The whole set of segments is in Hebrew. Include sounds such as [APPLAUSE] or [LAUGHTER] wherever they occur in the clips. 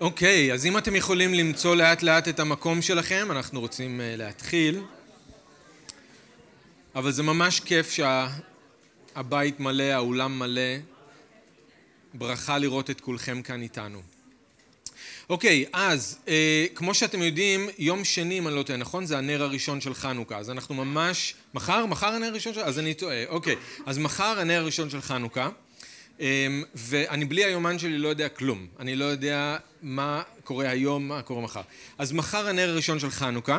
אוקיי, אז אם אתם יכולים למצוא לאט לאט את המקום שלכם, אנחנו רוצים אה, להתחיל. אבל זה ממש כיף שהבית מלא, האולם מלא. ברכה לראות את כולכם כאן איתנו. אוקיי, אז אה, כמו שאתם יודעים, יום שני, אם אני לא טועה, נכון? זה הנר הראשון של חנוכה. אז אנחנו ממש... מחר? מחר הנר הראשון של... אז אני טועה. אוקיי. אז מחר הנר הראשון של חנוכה. אה, ואני בלי היומן שלי לא יודע כלום. אני לא יודע מה קורה היום, מה קורה מחר. אז מחר הנר הראשון של חנוכה.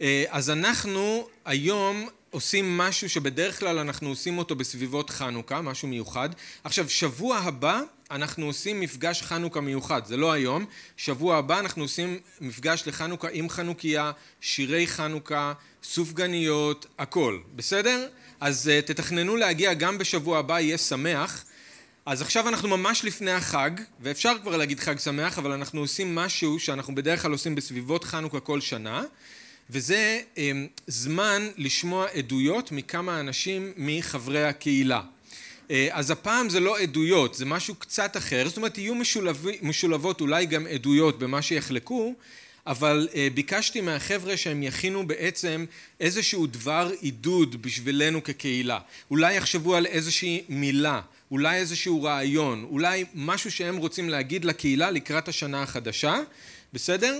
אה, אז אנחנו היום עושים משהו שבדרך כלל אנחנו עושים אותו בסביבות חנוכה, משהו מיוחד. עכשיו, שבוע הבא אנחנו עושים מפגש חנוכה מיוחד, זה לא היום, שבוע הבא אנחנו עושים מפגש לחנוכה עם חנוכיה, שירי חנוכה, סופגניות, הכל, בסדר? אז uh, תתכננו להגיע גם בשבוע הבא, יהיה שמח. אז עכשיו אנחנו ממש לפני החג, ואפשר כבר להגיד חג שמח, אבל אנחנו עושים משהו שאנחנו בדרך כלל עושים בסביבות חנוכה כל שנה. וזה אמ, זמן לשמוע עדויות מכמה אנשים מחברי הקהילה. אה, אז הפעם זה לא עדויות, זה משהו קצת אחר, זאת אומרת יהיו משולב, משולבות אולי גם עדויות במה שיחלקו, אבל אה, ביקשתי מהחבר'ה שהם יכינו בעצם איזשהו דבר עידוד בשבילנו כקהילה. אולי יחשבו על איזושהי מילה, אולי איזשהו רעיון, אולי משהו שהם רוצים להגיד לקהילה לקראת השנה החדשה, בסדר?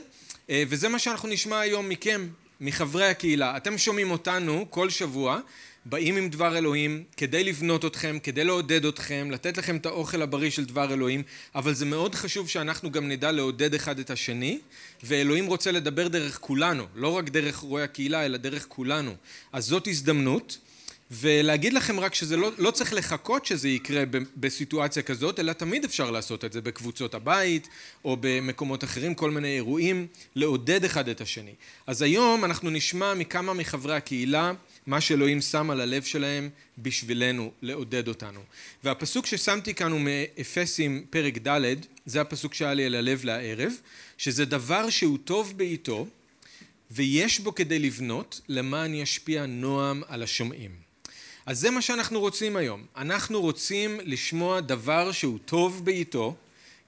אה, וזה מה שאנחנו נשמע היום מכם, מחברי הקהילה. אתם שומעים אותנו כל שבוע, באים עם דבר אלוהים כדי לבנות אתכם, כדי לעודד אתכם, לתת לכם את האוכל הבריא של דבר אלוהים, אבל זה מאוד חשוב שאנחנו גם נדע לעודד אחד את השני, ואלוהים רוצה לדבר דרך כולנו, לא רק דרך רואי הקהילה, אלא דרך כולנו. אז זאת הזדמנות. ולהגיד לכם רק שזה לא, לא צריך לחכות שזה יקרה בסיטואציה כזאת, אלא תמיד אפשר לעשות את זה בקבוצות הבית או במקומות אחרים, כל מיני אירועים, לעודד אחד את השני. אז היום אנחנו נשמע מכמה מחברי הקהילה מה שאלוהים שם על הלב שלהם בשבילנו, לעודד אותנו. והפסוק ששמתי כאן הוא מאפסים פרק ד', זה הפסוק שהיה לי על הלב לערב, שזה דבר שהוא טוב בעיתו ויש בו כדי לבנות למען ישפיע נועם על השומעים. אז זה מה שאנחנו רוצים היום. אנחנו רוצים לשמוע דבר שהוא טוב בעיתו,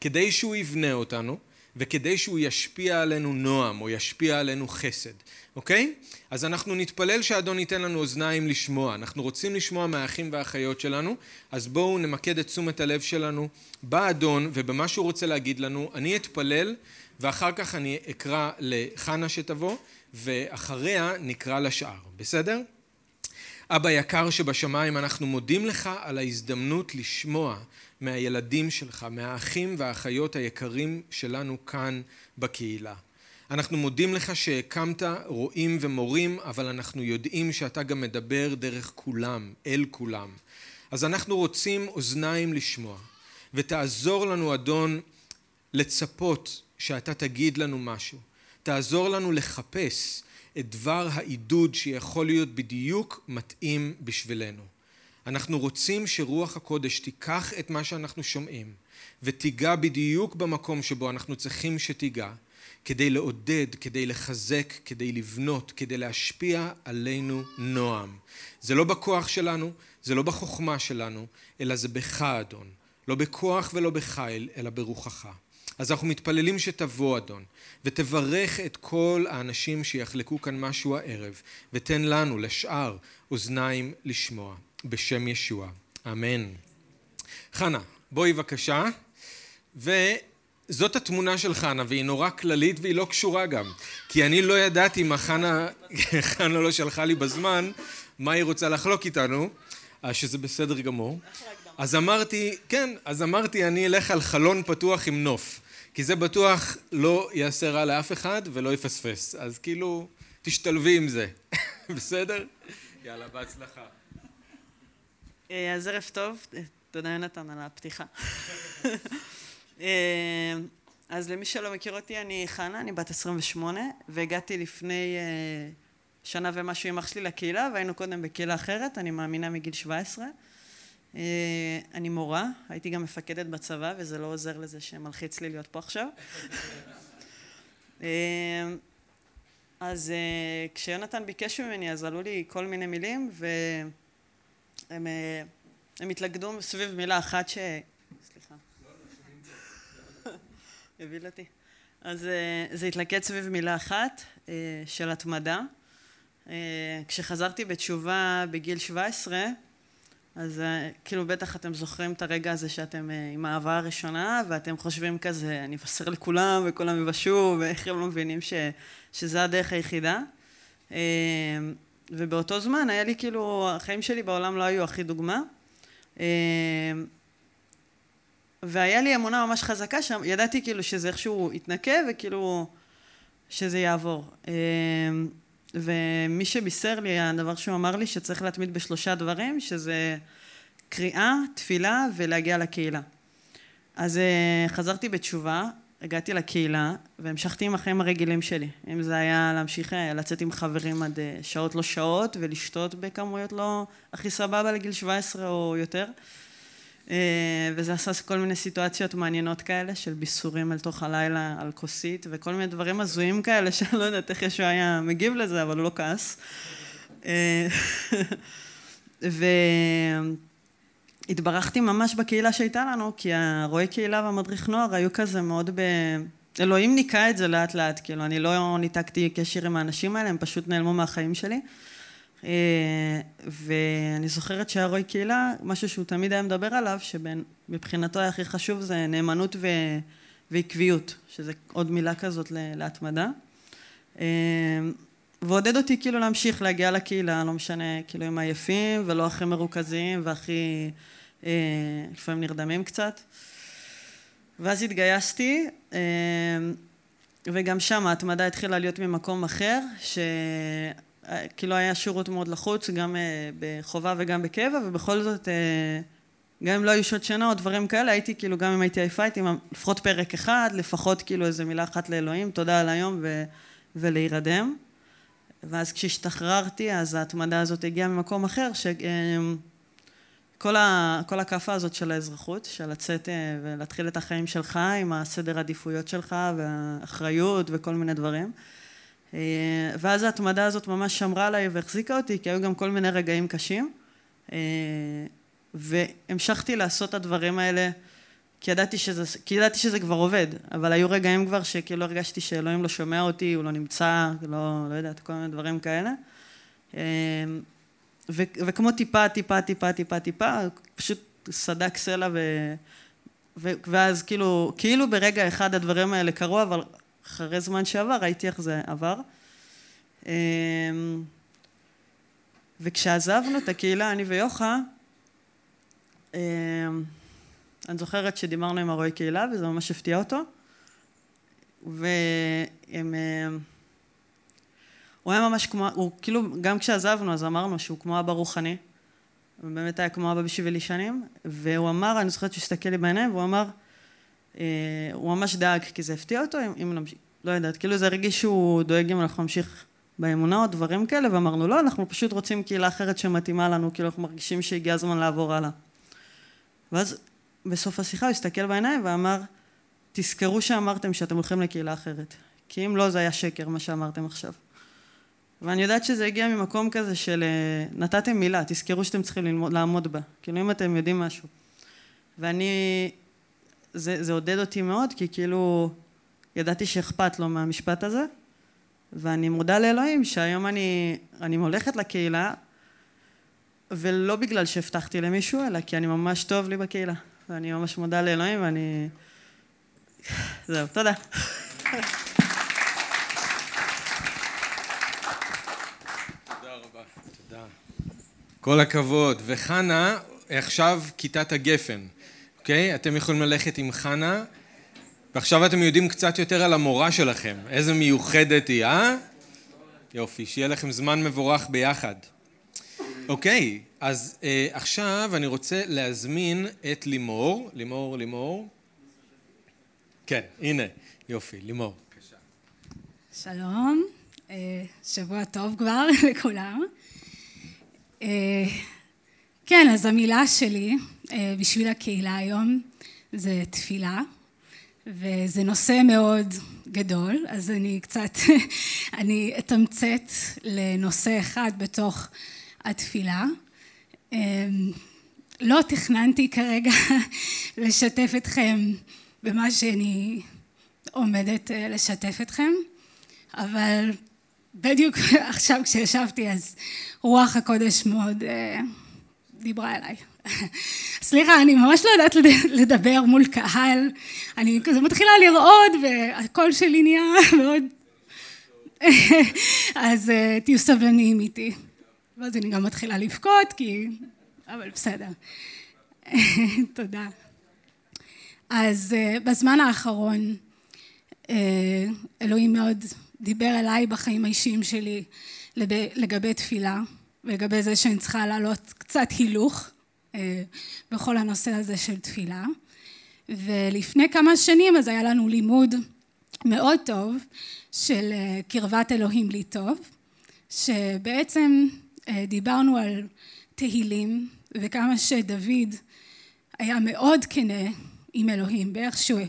כדי שהוא יבנה אותנו, וכדי שהוא ישפיע עלינו נועם, או ישפיע עלינו חסד, אוקיי? אז אנחנו נתפלל שהאדון ייתן לנו אוזניים לשמוע. אנחנו רוצים לשמוע מהאחים והאחיות שלנו, אז בואו נמקד את תשומת הלב שלנו באדון ובמה שהוא רוצה להגיד לנו. אני אתפלל, ואחר כך אני אקרא לחנה שתבוא, ואחריה נקרא לשאר, בסדר? אבא יקר שבשמיים, אנחנו מודים לך על ההזדמנות לשמוע מהילדים שלך, מהאחים והאחיות היקרים שלנו כאן בקהילה. אנחנו מודים לך שהקמת רועים ומורים, אבל אנחנו יודעים שאתה גם מדבר דרך כולם, אל כולם. אז אנחנו רוצים אוזניים לשמוע, ותעזור לנו, אדון, לצפות שאתה תגיד לנו משהו. תעזור לנו לחפש את דבר העידוד שיכול להיות בדיוק מתאים בשבילנו. אנחנו רוצים שרוח הקודש תיקח את מה שאנחנו שומעים ותיגע בדיוק במקום שבו אנחנו צריכים שתיגע כדי לעודד, כדי לחזק, כדי לבנות, כדי להשפיע עלינו נועם. זה לא בכוח שלנו, זה לא בחוכמה שלנו, אלא זה בך אדון. לא בכוח ולא בחיל, אלא ברוחך. אז אנחנו מתפללים שתבוא אדון ותברך את כל האנשים שיחלקו כאן משהו הערב ותן לנו לשאר אוזניים לשמוע בשם ישוע. אמן. חנה בואי בבקשה. וזאת התמונה של חנה והיא נורא כללית והיא לא קשורה גם. כי אני לא ידעתי מה חנה, [LAUGHS] חנה לא שלחה לי בזמן מה היא רוצה לחלוק איתנו שזה בסדר גמור. אז אמרתי, כן, אז אמרתי אני אלך על חלון פתוח עם נוף כי זה בטוח לא יעשה רע לאף אחד ולא יפספס. אז כאילו, תשתלבי עם זה. [LAUGHS] בסדר? יאללה, בהצלחה. אה, אז ערב טוב, תודה יונתן על הפתיחה. [LAUGHS] אה, אז למי שלא מכיר אותי, אני חנה, אני בת 28, והגעתי לפני אה, שנה ומשהו עם אח שלי לקהילה, והיינו קודם בקהילה אחרת, אני מאמינה מגיל 17. אה, אני מורה, הייתי גם מפקדת בצבא, וזה לא עוזר לזה שמלחיץ לי להיות פה עכשיו. [LAUGHS] אה, אז אה, כשיונתן ביקש ממני, אז עלו לי כל מיני מילים, והם הם התלכדו סביב מילה אחת ש... סליחה. [LAUGHS] יביא אותי. אז זה התלכד סביב מילה אחת של התמדה. כשחזרתי בתשובה בגיל 17, אז כאילו בטח אתם זוכרים את הרגע הזה שאתם עם האהבה הראשונה ואתם חושבים כזה, אני אבשר לכולם וכולם יבשו ואיך הם לא מבינים ש, שזה הדרך היחידה. ובאותו זמן היה לי כאילו, החיים שלי בעולם לא היו הכי דוגמה. והיה לי אמונה ממש חזקה שם, ידעתי כאילו שזה איכשהו יתנקה וכאילו שזה יעבור. ומי שבישר לי, הדבר שהוא אמר לי, שצריך להתמיד בשלושה דברים, שזה קריאה, תפילה ולהגיע לקהילה. אז אה, חזרתי בתשובה, הגעתי לקהילה והמשכתי עם החיים הרגילים שלי. אם זה היה להמשיך אה, לצאת עם חברים עד אה, שעות לא שעות ולשתות בכמויות לא הכי סבבה לגיל 17 או יותר. אה, וזה עשה כל מיני סיטואציות מעניינות כאלה של ביסורים אל תוך הלילה על כוסית וכל מיני דברים הזויים כאלה [LAUGHS] שאני לא יודעת איך ישו היה מגיב לזה אבל הוא לא כעס. אה, [LAUGHS] והתברכתי ממש בקהילה שהייתה לנו כי הרועי קהילה והמדריך נוער היו כזה מאוד ב... אלוהים ניקה את זה לאט לאט, כאילו אני לא ניתקתי קשר עם האנשים האלה, הם פשוט נעלמו מהחיים שלי. אה, ואני זוכרת שהרוי קהילה, משהו שהוא תמיד היה מדבר עליו, שמבחינתו היה הכי חשוב זה נאמנות ו... ועקביות, שזה עוד מילה כזאת להתמדה. אה, ועודד אותי כאילו להמשיך להגיע לקהילה, לא משנה, כאילו הם עייפים ולא הכי מרוכזים והכי אה, לפעמים נרדמים קצת. ואז התגייסתי, וגם שם ההתמדה התחילה להיות ממקום אחר, ש... כאילו היה שירות מאוד לחוץ, גם אה, בחובה וגם בקבע, ובכל זאת, אה, גם אם לא היו שעות שינה או דברים כאלה, הייתי כאילו, גם אם הייתי עייפה, הייתי לפחות פרק אחד, לפחות כאילו איזה מילה אחת לאלוהים, תודה על היום, ו, ולהירדם. ואז כשהשתחררתי, אז ההתמדה הזאת הגיעה ממקום אחר, שכל אה, הכאפה הזאת של האזרחות, של לצאת ולהתחיל את החיים שלך עם הסדר עדיפויות שלך והאחריות וכל מיני דברים. אה, ואז ההתמדה הזאת ממש שמרה עליי והחזיקה אותי, כי היו גם כל מיני רגעים קשים. אה, והמשכתי לעשות את הדברים האלה, כי ידעתי שזה, כי ידעתי שזה כבר עובד, אבל היו רגעים כבר שכאילו הרגשתי שאלוהים לא שומע אותי, הוא לא נמצא, לא, לא יודעת, כל מיני דברים כאלה. אה, ו, וכמו טיפה, טיפה, טיפה, טיפה, טיפה, פשוט סדק סלע ו... ואז כאילו, כאילו ברגע אחד הדברים האלה קרו, אבל אחרי זמן שעבר, ראיתי איך זה עבר. אמ, וכשעזבנו את הקהילה, אני ויוחה, אמ, אני זוכרת שדיברנו עם הרועי קהילה וזה ממש הפתיע אותו. והם... אמ, הוא היה ממש כמו, הוא כאילו, גם כשעזבנו אז אמרנו שהוא כמו אבא רוחני. הוא באמת היה כמו אבא בשבילי שנים. והוא אמר, אני זוכרת שהוא הסתכל לי בעיניים, והוא אמר, הוא ממש דאג, כי זה הפתיע אותו, אם, אם נמשיך, לא יודעת, כאילו זה הרגיש שהוא דואג אם אנחנו נמשיך באמונה או דברים כאלה, ואמרנו לא, אנחנו פשוט רוצים קהילה אחרת שמתאימה לנו, כאילו אנחנו מרגישים שהגיע הזמן לעבור הלאה. ואז בסוף השיחה הוא הסתכל בעיניים ואמר, תזכרו שאמרתם שאתם הולכים לקהילה אחרת, כי אם לא זה היה שקר מה שאמרתם עכשיו. ואני יודעת שזה הגיע ממקום כזה של אה, נתתם מילה, תזכרו שאתם צריכים ללמוד, לעמוד בה, כאילו אם אתם יודעים משהו. ואני זה, זה עודד אותי מאוד, כי כאילו ידעתי שאכפת לו מהמשפט הזה, ואני מודה לאלוהים שהיום אני, אני הולכת לקהילה, ולא בגלל שהבטחתי למישהו, אלא כי אני ממש טוב לי בקהילה. ואני ממש מודה לאלוהים, ואני... זהו, תודה. כל הכבוד. וחנה, עכשיו כיתת הגפן. אוקיי? אתם יכולים ללכת עם חנה, ועכשיו אתם יודעים קצת יותר על המורה שלכם. איזה מיוחדת היא, אה? יופי, שיהיה לכם זמן מבורך ביחד. אוקיי, אז אה, עכשיו אני רוצה להזמין את לימור. לימור, לימור. כן, הנה, יופי, לימור. שלום, אה, שבוע טוב כבר [LAUGHS] לכולם. אה, כן, אז המילה שלי בשביל הקהילה היום זה תפילה, וזה נושא מאוד גדול, אז אני קצת, [LAUGHS] אני אתמצת לנושא אחד בתוך התפילה. אה, לא תכננתי כרגע [LAUGHS] לשתף אתכם במה שאני עומדת אה, לשתף אתכם, אבל בדיוק [LAUGHS] עכשיו כשישבתי אז רוח הקודש מאוד אה, דיברה אליי. סליחה, אני ממש לא יודעת לדבר מול קהל, אני כזה מתחילה לרעוד והקול שלי נהיה מאוד... אז uh, תהיו סבלניים איתי. ואז אני גם מתחילה לבכות, כי... אבל בסדר. תודה. אז uh, בזמן האחרון uh, אלוהים מאוד דיבר אליי בחיים האישיים שלי לגבי תפילה ולגבי זה שאני צריכה לעלות קצת הילוך אה, בכל הנושא הזה של תפילה. ולפני כמה שנים אז היה לנו לימוד מאוד טוב של אה, קרבת אלוהים לי טוב, שבעצם אה, דיברנו על תהילים וכמה שדוד היה מאוד כנה עם אלוהים, באיך שהוא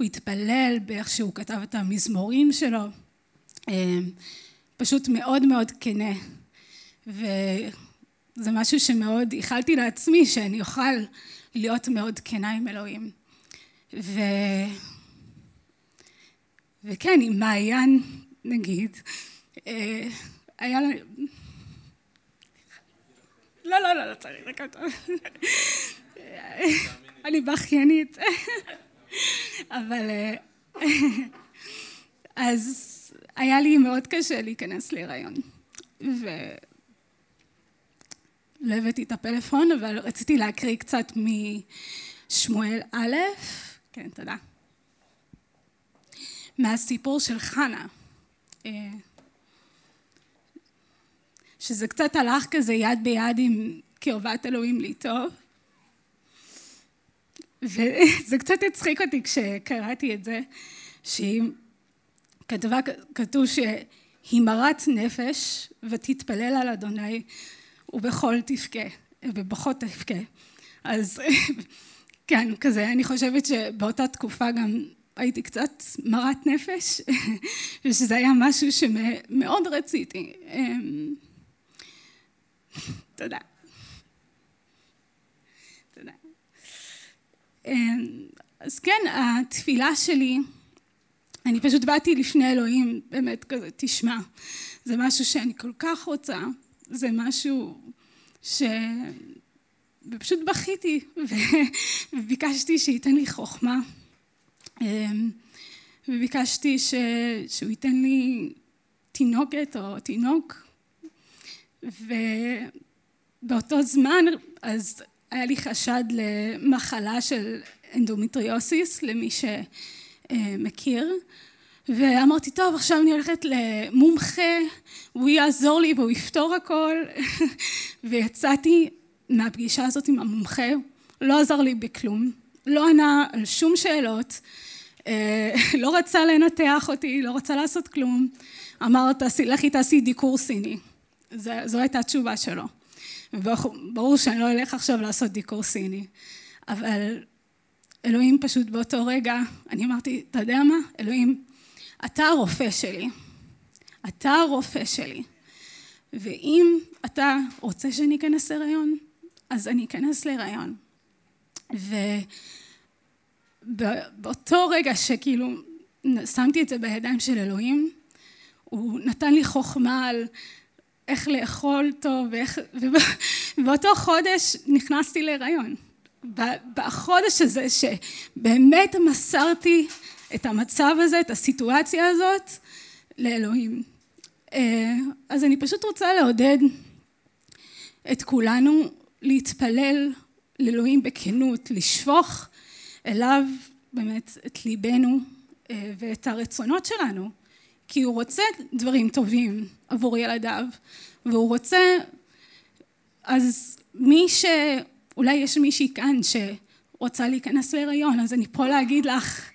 התפלל, באיך שהוא כתב את המזמורים שלו, פשוט מאוד מאוד כנה. זה משהו שמאוד איחלתי לעצמי, שאני אוכל להיות מאוד כנה עם אלוהים. ו... וכן, עם מעיין, נגיד, אה, היה לה... לא, לא, לא, לא צריך, זה טוב. אני בכיינית. אבל... אה, אז היה לי מאוד קשה להיכנס להיריון. לא הבאתי את הפלאפון, אבל רציתי להקריא קצת משמואל א', כן, תודה. מהסיפור של חנה, אה, שזה קצת הלך כזה יד ביד עם קרבת אלוהים לי טוב. וזה קצת הצחיק אותי כשקראתי את זה, שהיא כתבה, כתוב שהיא מרת נפש ותתפלל על אדוני ובכל תבכה, ובכל תבכה. אז [LAUGHS] כן, כזה, אני חושבת שבאותה תקופה גם הייתי קצת מרת נפש, [LAUGHS] ושזה היה משהו שמאוד רציתי. אמ, [LAUGHS] תודה. תודה. אמ, אז כן, התפילה שלי, אני פשוט באתי לפני אלוהים, באמת כזה, תשמע, זה משהו שאני כל כך רוצה, זה משהו ש... ופשוט בכיתי וביקשתי שייתן לי חוכמה. אמ, וביקשתי ש... שהוא ייתן לי תינוקת או תינוק. ובאותו זמן אז היה לי חשד למחלה של אנדומטריוסיס למי שמכיר ואמרתי, טוב, עכשיו אני הולכת למומחה, הוא יעזור לי והוא יפתור הכל. [LAUGHS] ויצאתי מהפגישה הזאת עם המומחה, לא עזר לי בכלום, לא ענה על שום שאלות, אה, [LAUGHS] לא רצה לנתח אותי, לא רצה לעשות כלום. אמר, לכי תעשי דיקור סיני. זו הייתה התשובה שלו. וברור שאני לא אלך עכשיו לעשות דיקור סיני, אבל אלוהים פשוט באותו רגע, אני אמרתי, אתה יודע מה? אלוהים, אתה הרופא שלי. אתה הרופא שלי. ואם אתה רוצה שאני אכנס להיריון, אז אני אכנס להיריון. ובאותו רגע שכאילו שמתי את זה בידיים של אלוהים, הוא נתן לי חוכמה על איך לאכול טוב, ואיך... ובאותו חודש נכנסתי להיריון. בחודש הזה שבאמת מסרתי את המצב הזה, את הסיטואציה הזאת, לאלוהים. אה, אז אני פשוט רוצה לעודד את כולנו להתפלל לאלוהים בכנות, לשפוך אליו באמת את ליבנו אה, ואת הרצונות שלנו, כי הוא רוצה דברים טובים עבור ילדיו, והוא רוצה, אז מי ש... אולי יש מישהי כאן שרוצה להיכנס להיריון, אז אני פה להגיד לך,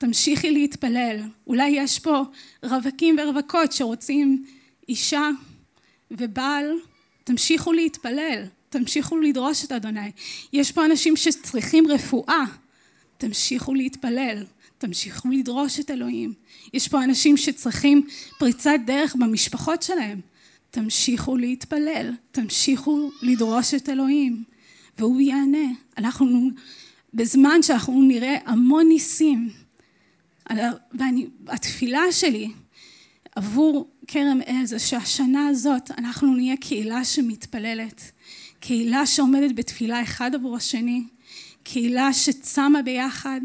תמשיכי להתפלל. אולי יש פה רווקים ורווקות שרוצים אישה ובעל, תמשיכו להתפלל, תמשיכו לדרוש את אדוני. יש פה אנשים שצריכים רפואה, תמשיכו להתפלל, תמשיכו לדרוש את אלוהים. יש פה אנשים שצריכים פריצת דרך במשפחות שלהם, תמשיכו להתפלל, תמשיכו לדרוש את אלוהים, והוא יענה. אנחנו, בזמן שאנחנו נראה המון ניסים, ואני, התפילה שלי עבור כרם אל זה שהשנה הזאת אנחנו נהיה קהילה שמתפללת, קהילה שעומדת בתפילה אחד עבור השני, קהילה שצמה ביחד,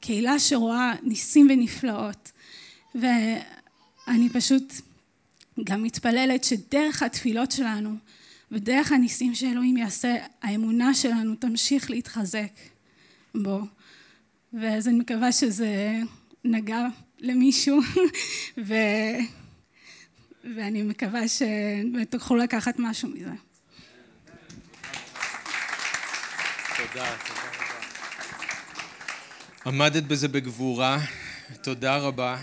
קהילה שרואה ניסים ונפלאות. ואני פשוט גם מתפללת שדרך התפילות שלנו ודרך הניסים שאלוהים יעשה, האמונה שלנו תמשיך להתחזק בו. ואז אני מקווה שזה נגע למישהו, [LAUGHS] ו... ואני מקווה שתוכלו לקחת משהו מזה. תודה. עמדת בזה בגבורה, תודה רבה.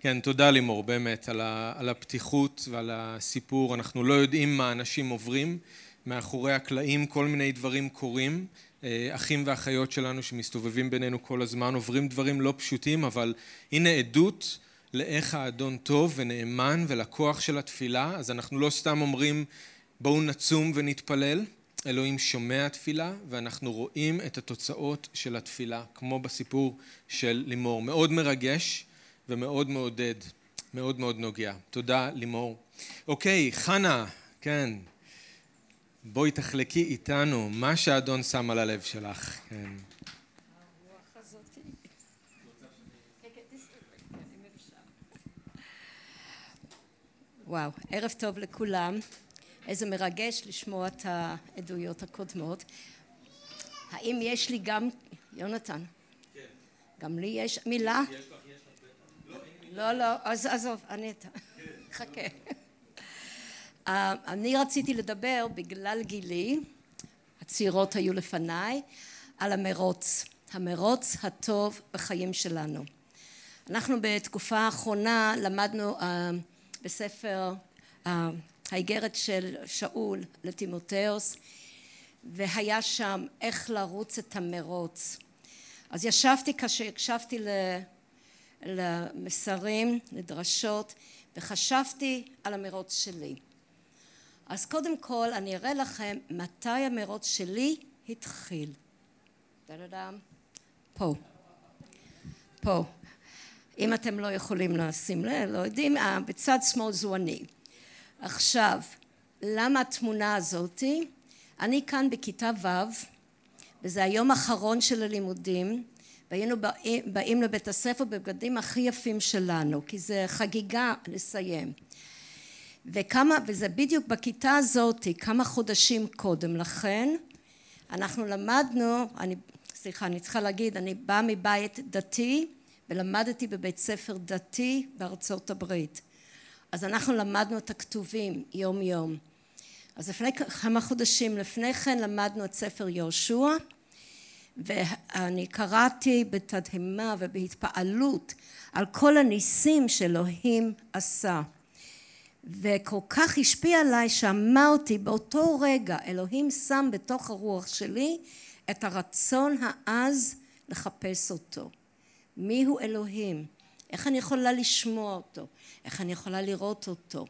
כן, תודה לימור, באמת, על, ה, על הפתיחות ועל הסיפור. אנחנו לא יודעים מה אנשים עוברים. מאחורי הקלעים כל מיני דברים קורים. אה, אחים ואחיות שלנו שמסתובבים בינינו כל הזמן עוברים דברים לא פשוטים, אבל הנה עדות לאיך האדון טוב ונאמן ולכוח של התפילה. אז אנחנו לא סתם אומרים בואו נצום ונתפלל, אלוהים שומע תפילה ואנחנו רואים את התוצאות של התפילה, כמו בסיפור של לימור. מאוד מרגש. ומאוד מעודד, מאוד מאוד נוגע. תודה לימור. אוקיי, חנה, כן, בואי תחלקי איתנו מה שהאדון שם על הלב שלך. כן. וואו, ערב טוב לכולם. איזה מרגש לשמוע את העדויות הקודמות. האם יש לי גם, יונתן? כן. גם לי יש מילה? יש לך. לא, לא, אז עזוב, אני... חכה. אה, אני רציתי לדבר בגלל גילי, הצעירות היו לפניי, על המרוץ, המרוץ הטוב בחיים שלנו. אנחנו בתקופה האחרונה למדנו uh, בספר uh, האיגרת של שאול לטימותאוס והיה שם איך לרוץ את המרוץ. אז ישבתי כאשר הקשבתי למסרים, לדרשות, וחשבתי על המרוץ שלי. אז קודם כל אני אראה לכם מתי המרוץ שלי התחיל. פה. פה. אם אתם לא יכולים לשים לב, לא יודעים, אה, בצד שמאל זו אני. עכשיו, למה התמונה הזאתי? אני כאן בכיתה ו', וזה היום האחרון של הלימודים, והיינו באים לבית הספר בבגדים הכי יפים שלנו, כי זה חגיגה לסיים. וכמה, וזה בדיוק בכיתה הזאת, כמה חודשים קודם לכן, אנחנו למדנו, אני, סליחה, אני צריכה להגיד, אני באה מבית דתי ולמדתי בבית ספר דתי בארצות הברית. אז אנחנו למדנו את הכתובים יום יום. אז לפני כמה חודשים לפני כן למדנו את ספר יהושע ואני קראתי בתדהמה ובהתפעלות על כל הניסים שאלוהים עשה וכל כך השפיע עליי שאמרתי באותו רגע אלוהים שם בתוך הרוח שלי את הרצון העז לחפש אותו. מיהו אלוהים? איך אני יכולה לשמוע אותו? איך אני יכולה לראות אותו?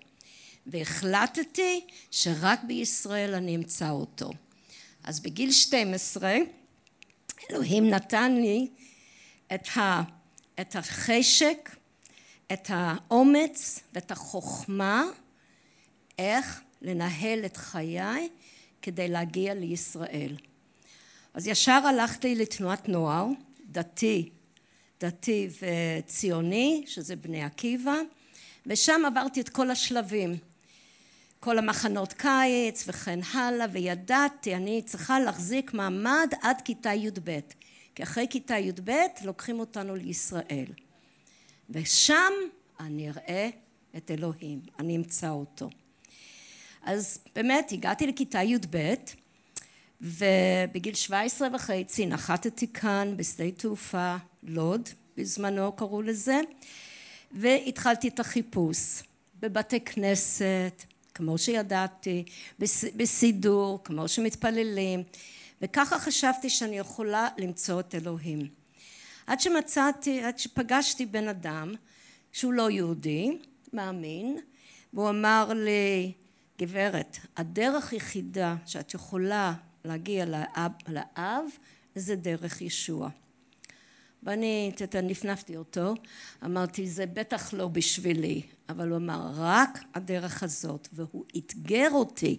והחלטתי שרק בישראל אני אמצא אותו. אז בגיל 12 אלוהים נתן לי את, החשק, את האומץ ואת החוכמה איך לנהל את חיי כדי להגיע לישראל. אז ישר הלכתי לתנועת נוער, דתי, דתי וציוני, שזה בני עקיבא, ושם עברתי את כל השלבים. כל המחנות קיץ וכן הלאה וידעתי אני צריכה להחזיק מעמד עד כיתה י"ב כי אחרי כיתה י"ב לוקחים אותנו לישראל ושם אני אראה את אלוהים, אני אמצא אותו. אז באמת הגעתי לכיתה י"ב ובגיל 17 וחצי נחתתי כאן בשדה תעופה לוד בזמנו קראו לזה והתחלתי את החיפוש בבתי כנסת כמו שידעתי, בסידור, כמו שמתפללים, וככה חשבתי שאני יכולה למצוא את אלוהים. עד שמצאתי, עד שפגשתי בן אדם שהוא לא יהודי, מאמין, והוא אמר לי, גברת, הדרך היחידה שאת יכולה להגיע לאב, לאב זה דרך ישוע. ואני, נפנפתי אותו, אמרתי, זה בטח לא בשבילי, אבל הוא אמר, רק הדרך הזאת, והוא אתגר אותי.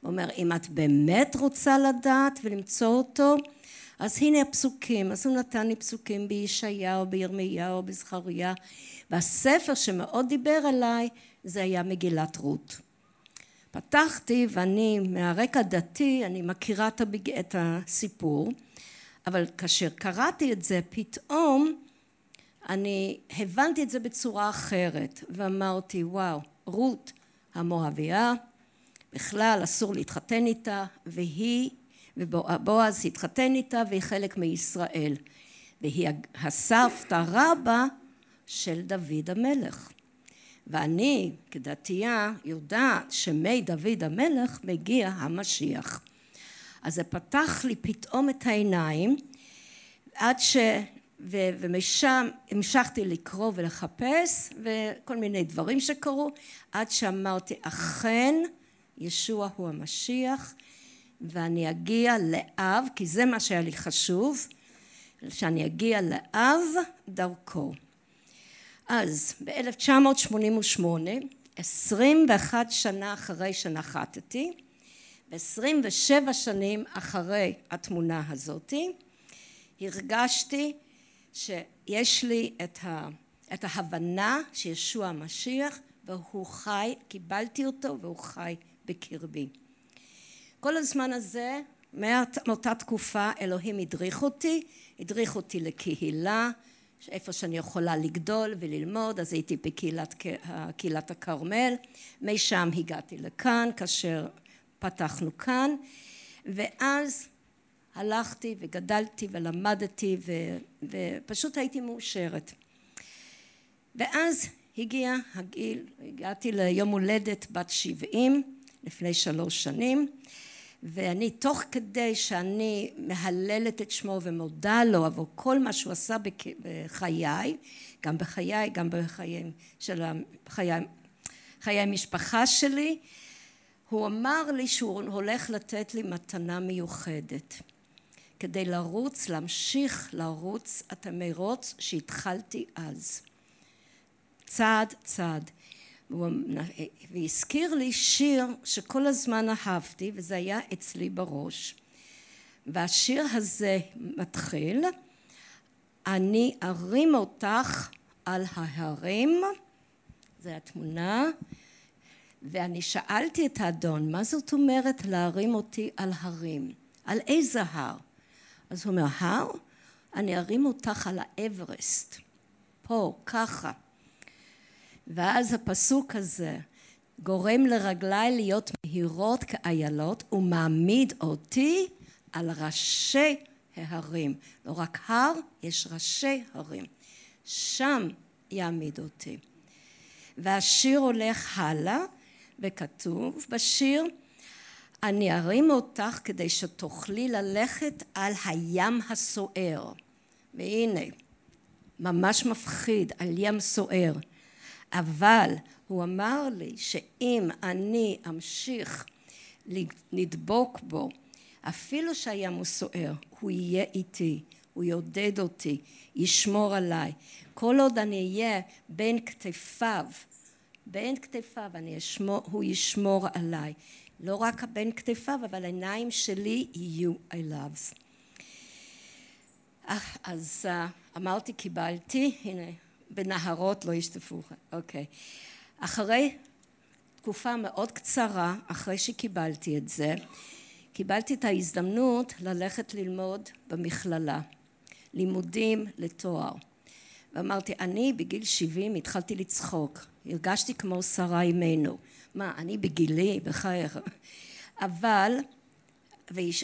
הוא אומר, אם את באמת רוצה לדעת ולמצוא אותו, אז הנה הפסוקים, אז הוא נתן לי פסוקים בישעיהו, בירמיהו, בזכריה, והספר שמאוד דיבר אליי זה היה מגילת רות. פתחתי ואני מהרקע דתי, אני מכירה את הסיפור, אבל כאשר קראתי את זה פתאום אני הבנתי את זה בצורה אחרת ואמרתי וואו רות המואביה בכלל אסור להתחתן איתה והיא ובועז התחתן איתה והיא חלק מישראל. והיא הסבתא רבא של דוד המלך. ואני כדתייה יודעת שמי דוד המלך מגיע המשיח. אז זה פתח לי פתאום את העיניים עד ש... ו... ומשם המשכתי לקרוא ולחפש וכל מיני דברים שקרו עד שאמרתי אכן ישוע הוא המשיח ואני אגיע לאב כי זה מה שהיה לי חשוב שאני אגיע לאב דרכו אז ב-1988 21 שנה אחרי שנחתתי ו-27 שנים אחרי התמונה הזאתי הרגשתי שיש לי את, ה, את ההבנה שישוע המשיח והוא חי, קיבלתי אותו והוא חי בקרבי. כל הזמן הזה מאותה תקופה אלוהים הדריך אותי, הדריך אותי לקהילה איפה שאני יכולה לגדול וללמוד אז הייתי בקהילת הכרמל. משם הגעתי לכאן כאשר פתחנו כאן. ואז הלכתי וגדלתי ולמדתי ו, ופשוט הייתי מאושרת. ואז הגיע הגיל, הגעתי ליום הולדת בת שבעים לפני שלוש שנים ואני תוך כדי שאני מהללת את שמו ומודה לו עבור כל מה שהוא עשה בחיי גם בחיי גם בחיים של חיי, המשפחה שלי הוא אמר לי שהוא הולך לתת לי מתנה מיוחדת. כדי לרוץ, להמשיך לרוץ את המרוץ שהתחלתי אז. צעד צעד והזכיר לי שיר שכל הזמן אהבתי וזה היה אצלי בראש והשיר הזה מתחיל אני ארים אותך על ההרים זה התמונה ואני שאלתי את האדון מה זאת אומרת להרים אותי על הרים? על איזה הר? אז הוא אומר הר? אני ארים אותך על האברסט פה ככה ואז הפסוק הזה גורם לרגליי להיות מהירות כאיילות ומעמיד אותי על ראשי ההרים. לא רק הר יש ראשי הרים. שם יעמיד אותי. והשיר הולך הלאה וכתוב בשיר אני ארים אותך כדי שתוכלי ללכת על הים הסוער. והנה ממש מפחיד על ים סוער אבל הוא אמר לי שאם אני אמשיך לדבוק בו אפילו שהים הוא סוער הוא יהיה איתי הוא יעודד אותי ישמור עליי. כל עוד אני אהיה בין כתפיו בין כתפיו אני אשמור, הוא ישמור עליי. לא רק בין כתפיו אבל העיניים שלי יהיו אליו. אז אמרתי קיבלתי. הנה בנהרות לא ישטפו אוקיי. אחרי תקופה מאוד קצרה אחרי שקיבלתי את זה קיבלתי את ההזדמנות ללכת ללמוד במכללה לימודים לתואר. ואמרתי אני בגיל שבעים התחלתי לצחוק הרגשתי כמו שרה אימנו מה אני בגילי? בחייך. אבל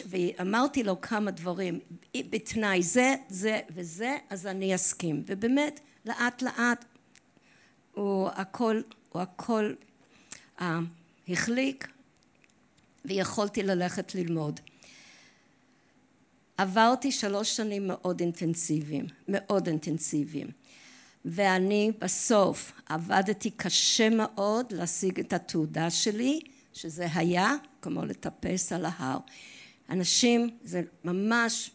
ואמרתי לו כמה דברים בתנאי זה זה וזה אז אני אסכים. ובאמת לאט לאט הוא הכל הוא הכל uh, החליק ויכולתי ללכת ללמוד. עברתי שלוש שנים מאוד אינטנסיביים מאוד אינטנסיביים. ואני בסוף עבדתי קשה מאוד להשיג את התעודה שלי שזה היה כמו לטפס על ההר. אנשים זה ממש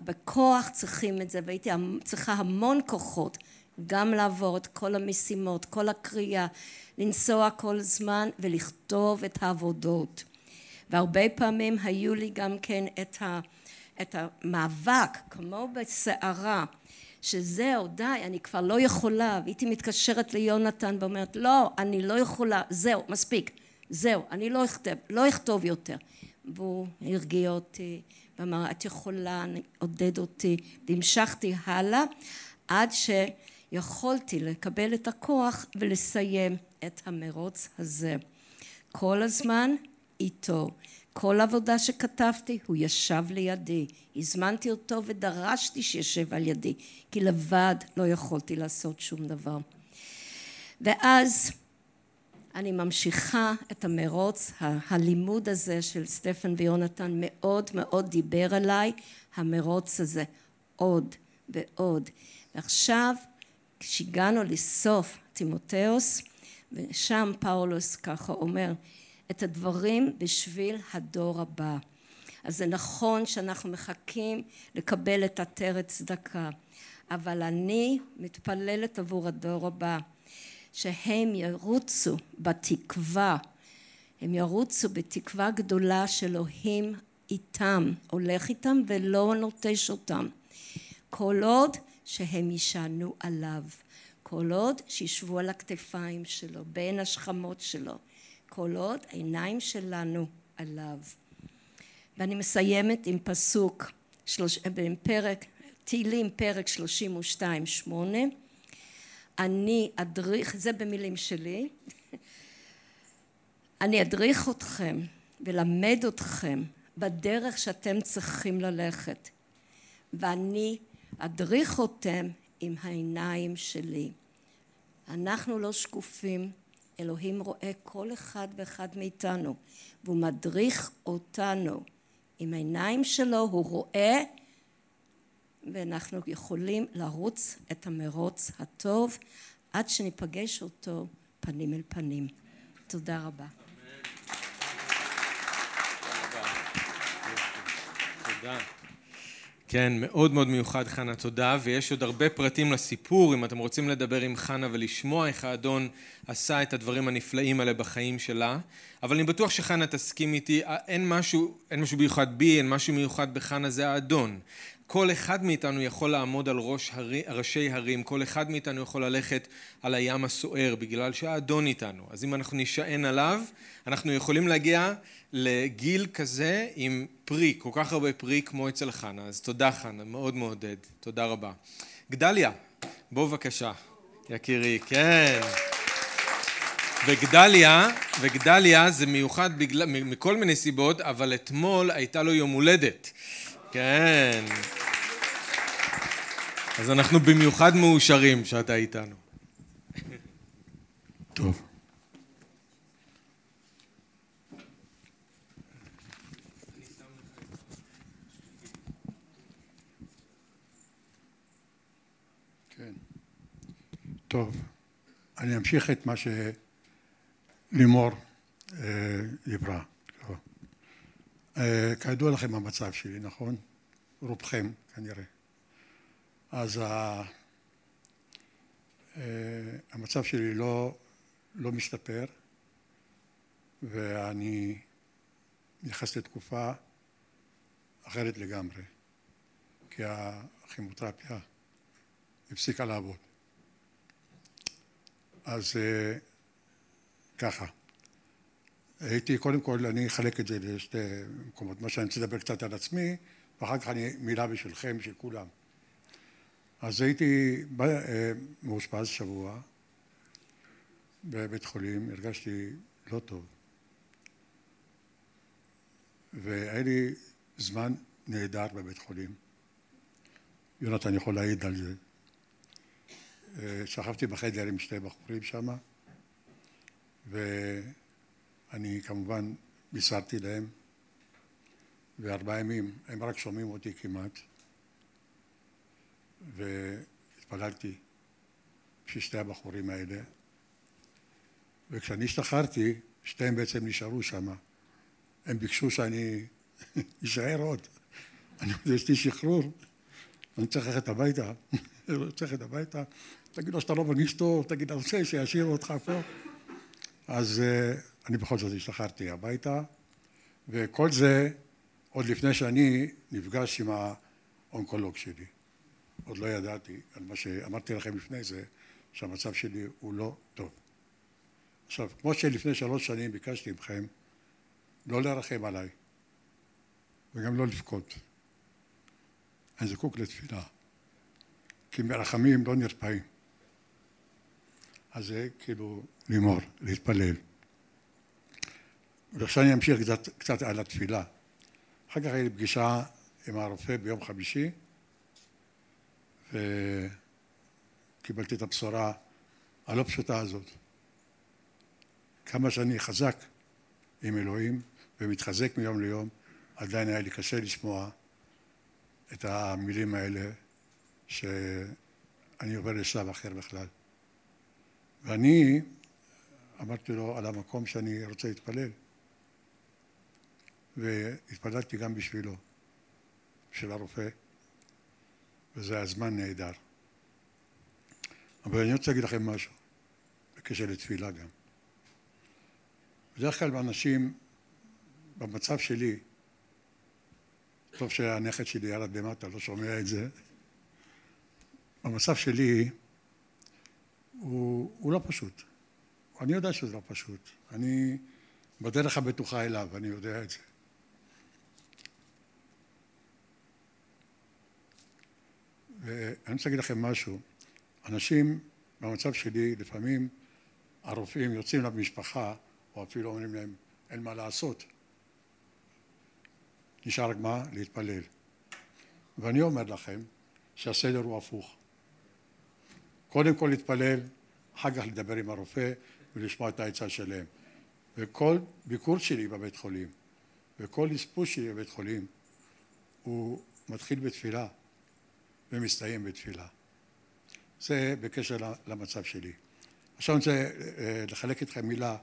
בכוח צריכים את זה, והייתי צריכה המון כוחות גם לעבור את כל המשימות, כל הקריאה, לנסוע כל זמן ולכתוב את העבודות. והרבה פעמים היו לי גם כן את, ה, את המאבק, כמו בסערה, שזהו, די, אני כבר לא יכולה, והייתי מתקשרת ליונתן ואומרת, לא, אני לא יכולה, זהו, מספיק, זהו, אני לא אכתוב, לא אכתוב יותר. והוא הרגיע אותי, ואמר, את יכולה, עודד אותי, והמשכתי הלאה, עד שיכולתי לקבל את הכוח ולסיים את המרוץ הזה. כל הזמן איתו. כל עבודה שכתבתי הוא ישב לידי. הזמנתי אותו ודרשתי שישב על ידי, כי לבד לא יכולתי לעשות שום דבר. ואז אני ממשיכה את המרוץ, הלימוד הזה של סטפן ויונתן מאוד מאוד דיבר אליי, המרוץ הזה עוד ועוד. ועכשיו כשהגענו לסוף תימותאוס, ושם פאולוס ככה אומר את הדברים בשביל הדור הבא. אז זה נכון שאנחנו מחכים לקבל את עטרת צדקה, אבל אני מתפללת עבור הדור הבא, שהם ירוצו בתקווה, הם ירוצו בתקווה גדולה שאלוהים איתם, הולך איתם ולא נוטש אותם. כל עוד שהם יישענו עליו, כל עוד שישבו על הכתפיים שלו, בין השכמות שלו, כל עוד העיניים שלנו עליו. ואני מסיימת עם פסוק, שלוש, פרק, תהילים פרק 32 שמונה אני אדריך, זה במילים שלי, [LAUGHS] אני אדריך אתכם ולמד אתכם בדרך שאתם צריכים ללכת ואני אדריך אותם עם העיניים שלי. אנחנו לא שקופים, אלוהים רואה כל אחד ואחד מאיתנו והוא מדריך אותנו עם העיניים שלו הוא רואה ואנחנו יכולים לרוץ את המרוץ הטוב עד שניפגש אותו פנים אל פנים. תודה רבה. כן, מאוד מאוד מיוחד חנה, תודה, ויש עוד הרבה פרטים לסיפור, אם אתם רוצים לדבר עם חנה ולשמוע איך האדון עשה את הדברים הנפלאים האלה בחיים שלה, אבל אני בטוח שחנה תסכים איתי, אין משהו, אין משהו מיוחד בי, אין משהו מיוחד בחנה, זה האדון. כל אחד מאיתנו יכול לעמוד על ראש הרי, ראשי הרים, כל אחד מאיתנו יכול ללכת על הים הסוער בגלל שהאדון איתנו. אז אם אנחנו נשען עליו, אנחנו יכולים להגיע לגיל כזה עם פרי, כל כך הרבה פרי כמו אצל חנה. אז תודה חנה, מאוד מעודד. תודה רבה. גדליה, בוא בבקשה. יקירי, כן. וגדליה, וגדליה זה מיוחד בגלל, מכל מיני סיבות, אבל אתמול הייתה לו יום הולדת. כן. אז אנחנו במיוחד מאושרים שאתה איתנו. טוב. כן. טוב, אני אמשיך את מה שלימור אה, דיברה. אה, כידוע לכם המצב שלי, נכון? רובכם כנראה. אז ה... אה, המצב שלי לא, לא משתפר ואני נכנס לתקופה אחרת לגמרי כי הכימותרפיה הפסיקה לעבוד אז אה, ככה הייתי, קודם כל אני אחלק את זה לשתי מקומות, מה שאני רוצה לדבר קצת על עצמי ואחר כך אני מילה בשבילכם, בשביל כולם. אז הייתי אה, מאושפז שבוע בבית חולים, הרגשתי לא טוב והיה לי זמן נהדר בבית חולים. יונתן יכול להעיד על זה. אה, שכבתי בחדר עם שתי בחורים שמה ואני כמובן בישרתי להם וארבעה ימים הם רק שומעים אותי כמעט והתפללתי בשביל שתי הבחורים האלה וכשאני השתחררתי שתיהם בעצם נשארו שם. הם ביקשו שאני [LAUGHS] אשאר עוד. [LAUGHS] אני יודע, יש לי שחרור, אני צריך ללכת הביתה, [LAUGHS] אני צריך ללכת הביתה, תגיד לו שאתה לא מרגיש טוב, תגיד, אני רוצה שישאירו אותך פה. אז אה, אני בכל זאת השתחררתי הביתה, וכל זה עוד לפני שאני נפגש עם האונקולוג שלי. עוד לא ידעתי על מה שאמרתי לכם לפני זה, שהמצב שלי הוא לא טוב. עכשיו, כמו שלפני שלוש שנים ביקשתי מכם לא לרחם עליי וגם לא לבכות. אני זקוק לתפילה, כי מרחמים לא נרפאים. אז זה כאילו לימור, להתפלל. ועכשיו אני אמשיך קצת, קצת על התפילה. אחר כך הייתה לי פגישה עם הרופא ביום חמישי וקיבלתי את הבשורה הלא פשוטה הזאת. כמה שאני חזק עם אלוהים ומתחזק מיום ליום, עדיין היה לי קשה לשמוע את המילים האלה שאני עובר לשלב אחר בכלל. ואני אמרתי לו על המקום שאני רוצה להתפלל. והתפללתי גם בשבילו, של הרופא, וזה היה זמן נהדר. אבל אני רוצה להגיד לכם משהו, בקשר לתפילה גם. בדרך כלל אנשים במצב שלי, טוב שהנכד שלי ירד למטה, לא שומע את זה, במצב שלי הוא, הוא לא פשוט. אני יודע שזה לא פשוט. אני בדרך הבטוחה אליו, אני יודע את זה. ואני רוצה להגיד לכם משהו, אנשים במצב שלי לפעמים הרופאים יוצאים למשפחה או אפילו אומרים להם אין מה לעשות. נשאר רק מה? להתפלל. ואני אומר לכם שהסדר הוא הפוך. קודם כל להתפלל אחר כך לדבר עם הרופא ולשמוע את העצה שלהם. וכל ביקור שלי בבית חולים וכל אספוס שלי בבית חולים הוא מתחיל בתפילה ומסתיים בתפילה. זה בקשר למצב שלי. עכשיו אני רוצה אה, לחלק איתכם מילה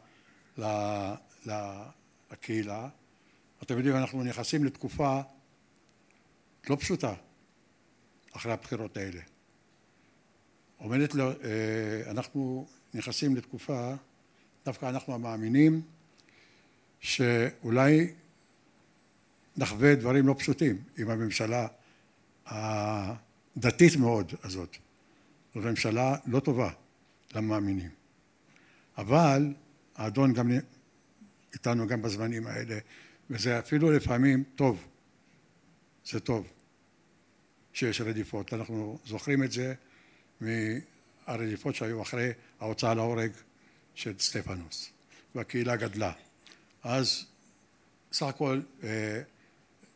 לקהילה. אתם יודעים, אנחנו נכנסים לתקופה לא פשוטה אחרי הבחירות האלה. עומדת, לו, אה, אנחנו נכנסים לתקופה, דווקא אנחנו המאמינים, שאולי נחווה דברים לא פשוטים עם הממשלה דתית מאוד הזאת. זאת ממשלה לא טובה למאמינים. אבל האדון גם איתנו גם בזמנים האלה, וזה אפילו לפעמים טוב. זה טוב שיש רדיפות. אנחנו זוכרים את זה מהרדיפות שהיו אחרי ההוצאה להורג של סטפנוס, והקהילה גדלה. אז סך הכל אה,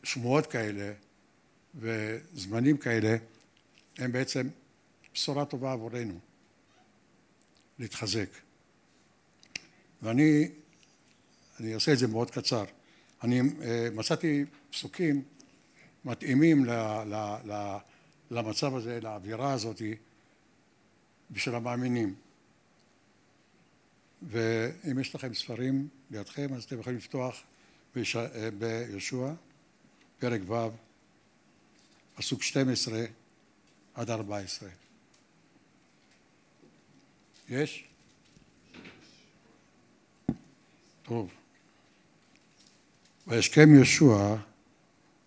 שמועות כאלה וזמנים כאלה הם בעצם בשורה טובה עבורנו להתחזק. ואני, אני אעשה את זה מאוד קצר. אני אה, מצאתי פסוקים מתאימים ל, ל, ל, למצב הזה, לאווירה הזאת, בשביל המאמינים. ואם יש לכם ספרים לידכם, אז אתם יכולים לפתוח אה, ביהושע, פרק ו', פסוק 12 עד 14. יש? טוב. וישכם יהושע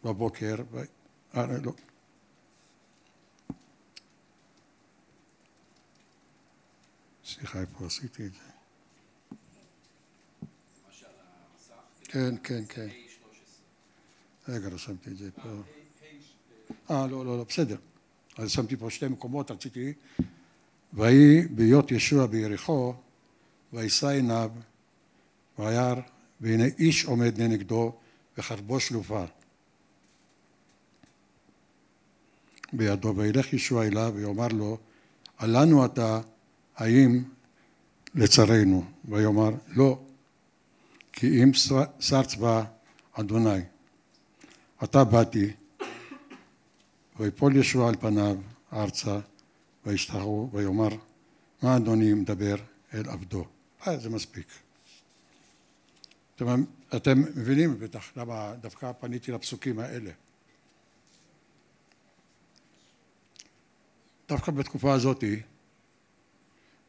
בבוקר, ו... אה, לא. סליחה, איפה עשיתי את זה? כן, כן, כן. רגע, רשמתי את זה פה. אה, לא, לא, לא, בסדר. אז שמתי פה שתי מקומות, רציתי, ויהי בהיות ישוע ביריחו, וישא עיניו, וירא, והנה איש עומד לנגדו, וחרבו שלופה בידו, וילך ישוע אליו, ויאמר לו, עלנו אתה, האם לצרינו? ויאמר, לא, כי אם שר צבא אדוני, עתה באתי ויפול ישוע על פניו ארצה, וישתחו ויאמר, מה אדוני מדבר אל עבדו? אה, זה מספיק. אתם, אתם מבינים בטח למה דווקא פניתי לפסוקים האלה. דווקא בתקופה הזאת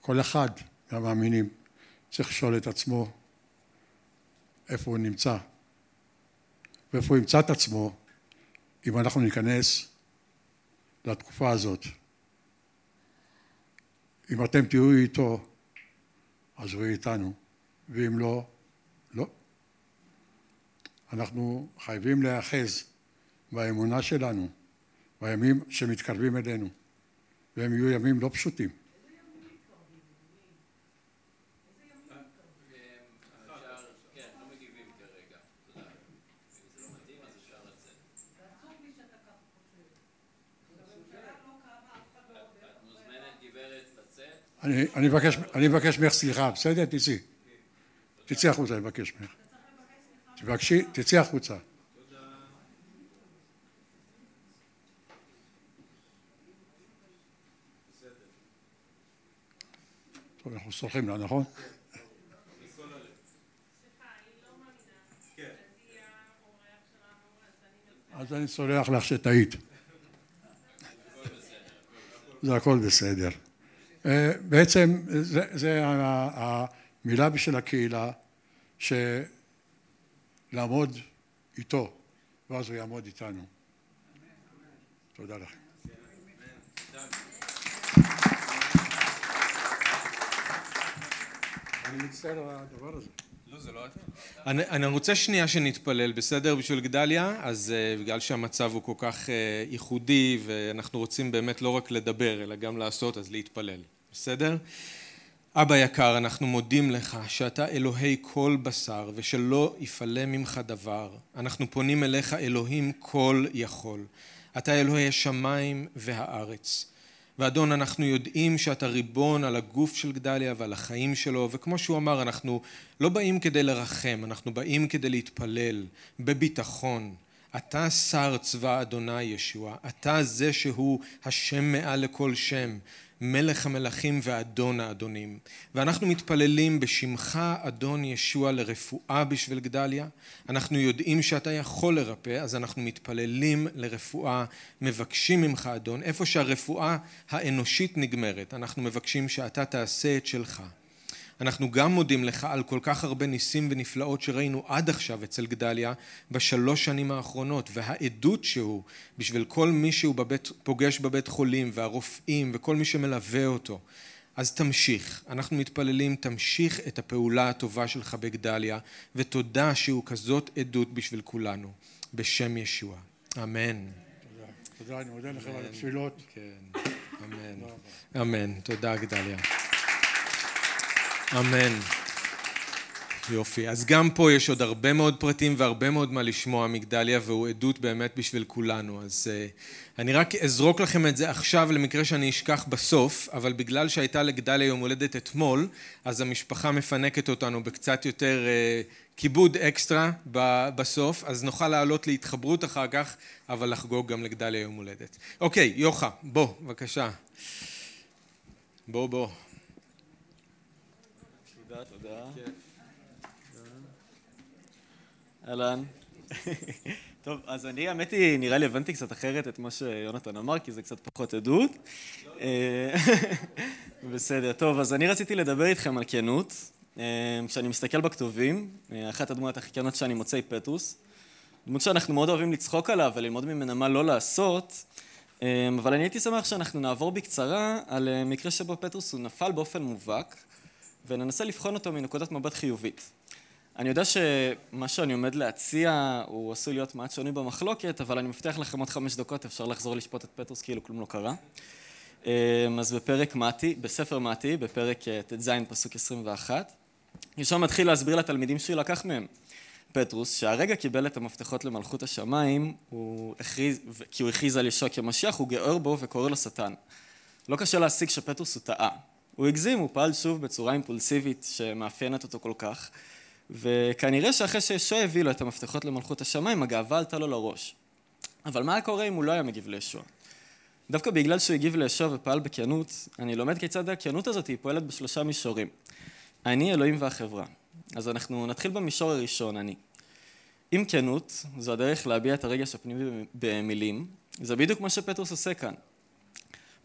כל אחד מהמאמינים צריך לשאול את עצמו איפה הוא נמצא ואיפה הוא ימצא את עצמו אם אנחנו ניכנס לתקופה הזאת. אם אתם תהיו איתו, אז הוא איתנו, ואם לא, לא. אנחנו חייבים להיאחז באמונה שלנו, בימים שמתקרבים אלינו, והם יהיו ימים לא פשוטים. אני, מבקש, אני מבקש ממך סליחה, בסדר? תצאי. תצאי החוצה, אני מבקש ממך. תבקשי, תצאי החוצה. טוב, אנחנו סולחים לה, נכון? אז אני סולח לך שטעית. זה הכל בסדר. אה, בעצם זה, זה המילה בשביל הקהילה, שלעמוד איתו, ואז הוא יעמוד איתנו. תודה לכם. אני מצטער על הדבר הזה. לא, זה לא אתה. אני, אני רוצה שנייה שנתפלל, בסדר? בשביל גדליה, אז uh, בגלל שהמצב הוא כל כך uh, ייחודי, ואנחנו רוצים באמת לא רק לדבר, אלא גם לעשות, אז להתפלל. בסדר? אבא יקר, אנחנו מודים לך שאתה אלוהי כל בשר ושלא יפלא ממך דבר. אנחנו פונים אליך אלוהים כל יכול. אתה אלוהי השמיים והארץ. ואדון, אנחנו יודעים שאתה ריבון על הגוף של גדליה ועל החיים שלו, וכמו שהוא אמר, אנחנו לא באים כדי לרחם, אנחנו באים כדי להתפלל בביטחון. אתה שר צבא אדוני ישוע, אתה זה שהוא השם מעל לכל שם, מלך המלכים ואדון האדונים. ואנחנו מתפללים בשמך אדון ישוע לרפואה בשביל גדליה. אנחנו יודעים שאתה יכול לרפא, אז אנחנו מתפללים לרפואה, מבקשים ממך אדון, איפה שהרפואה האנושית נגמרת, אנחנו מבקשים שאתה תעשה את שלך. אנחנו גם מודים לך על כל כך הרבה ניסים ונפלאות שראינו עד עכשיו אצל גדליה בשלוש שנים האחרונות והעדות שהוא בשביל כל מי שהוא בבית, פוגש בבית חולים והרופאים וכל מי שמלווה אותו. אז תמשיך, אנחנו מתפללים תמשיך את הפעולה הטובה שלך בגדליה ותודה שהוא כזאת עדות בשביל כולנו. בשם ישוע, אמן. תודה, תודה, אני מודה לכם על התפילות. כן, אמן, אמן, תודה גדליה. אמן. יופי. אז גם פה יש עוד הרבה מאוד פרטים והרבה מאוד מה לשמוע מגדליה, והוא עדות באמת בשביל כולנו. אז uh, אני רק אזרוק לכם את זה עכשיו למקרה שאני אשכח בסוף, אבל בגלל שהייתה לגדליה יום הולדת אתמול, אז המשפחה מפנקת אותנו בקצת יותר uh, כיבוד אקסטרה בסוף, אז נוכל לעלות להתחברות אחר כך, אבל לחגוג גם לגדליה יום הולדת. אוקיי, יוחה, בוא, בבקשה. בוא, בוא. תודה, תודה. אהלן. [LAUGHS] טוב, אז אני, האמת היא, נראה לי הבנתי קצת אחרת את מה שיונתן אמר, כי זה קצת פחות עדות. אה, [LAUGHS] בסדר, טוב, אז אני רציתי לדבר איתכם על כנות. אה, כשאני מסתכל בכתובים, אה, אחת הדמויות הכי כנות שאני מוצא היא פטרוס. דמות שאנחנו מאוד אוהבים לצחוק עליו וללמוד ממנה מה לא לעשות, אבל אני הייתי שמח שאנחנו נעבור בקצרה על מקרה שבו פטרוס הוא נפל באופן מובהק. וננסה לבחון אותו מנקודת מבט חיובית. אני יודע שמה שאני עומד להציע הוא עשוי להיות מעט שונה במחלוקת, אבל אני מבטיח לכם עוד חמש דקות אפשר לחזור לשפוט את פטרוס כאילו כלום לא קרה. אמ, אז בפרק מתי, בספר מתי, בפרק אה, ט"ז פסוק 21, ישוע מתחיל להסביר לתלמידים שהוא לקח מהם. פטרוס, שהרגע קיבל את המפתחות למלכות השמיים, הוא הכריז, כי הוא הכריז על ישוע כמשיח, הוא גאר בו וקורא לו שטן. לא קשה להסיק שפטרוס הוא טעה. הוא הגזים, הוא פעל שוב בצורה אימפולסיבית שמאפיינת אותו כל כך, וכנראה שאחרי שישוע הביא לו את המפתחות למלכות השמיים, הגאווה עלתה לו לראש. אבל מה היה קורה אם הוא לא היה מגיב לישוע? דווקא בגלל שהוא הגיב לישוע ופעל בכנות, אני לומד כיצד הכנות הזאת היא פועלת בשלושה מישורים. אני, אלוהים והחברה. אז אנחנו נתחיל במישור הראשון, אני. אם כנות, זו הדרך להביע את הרגש הפנימי במילים, זה בדיוק מה שפטרוס עושה כאן.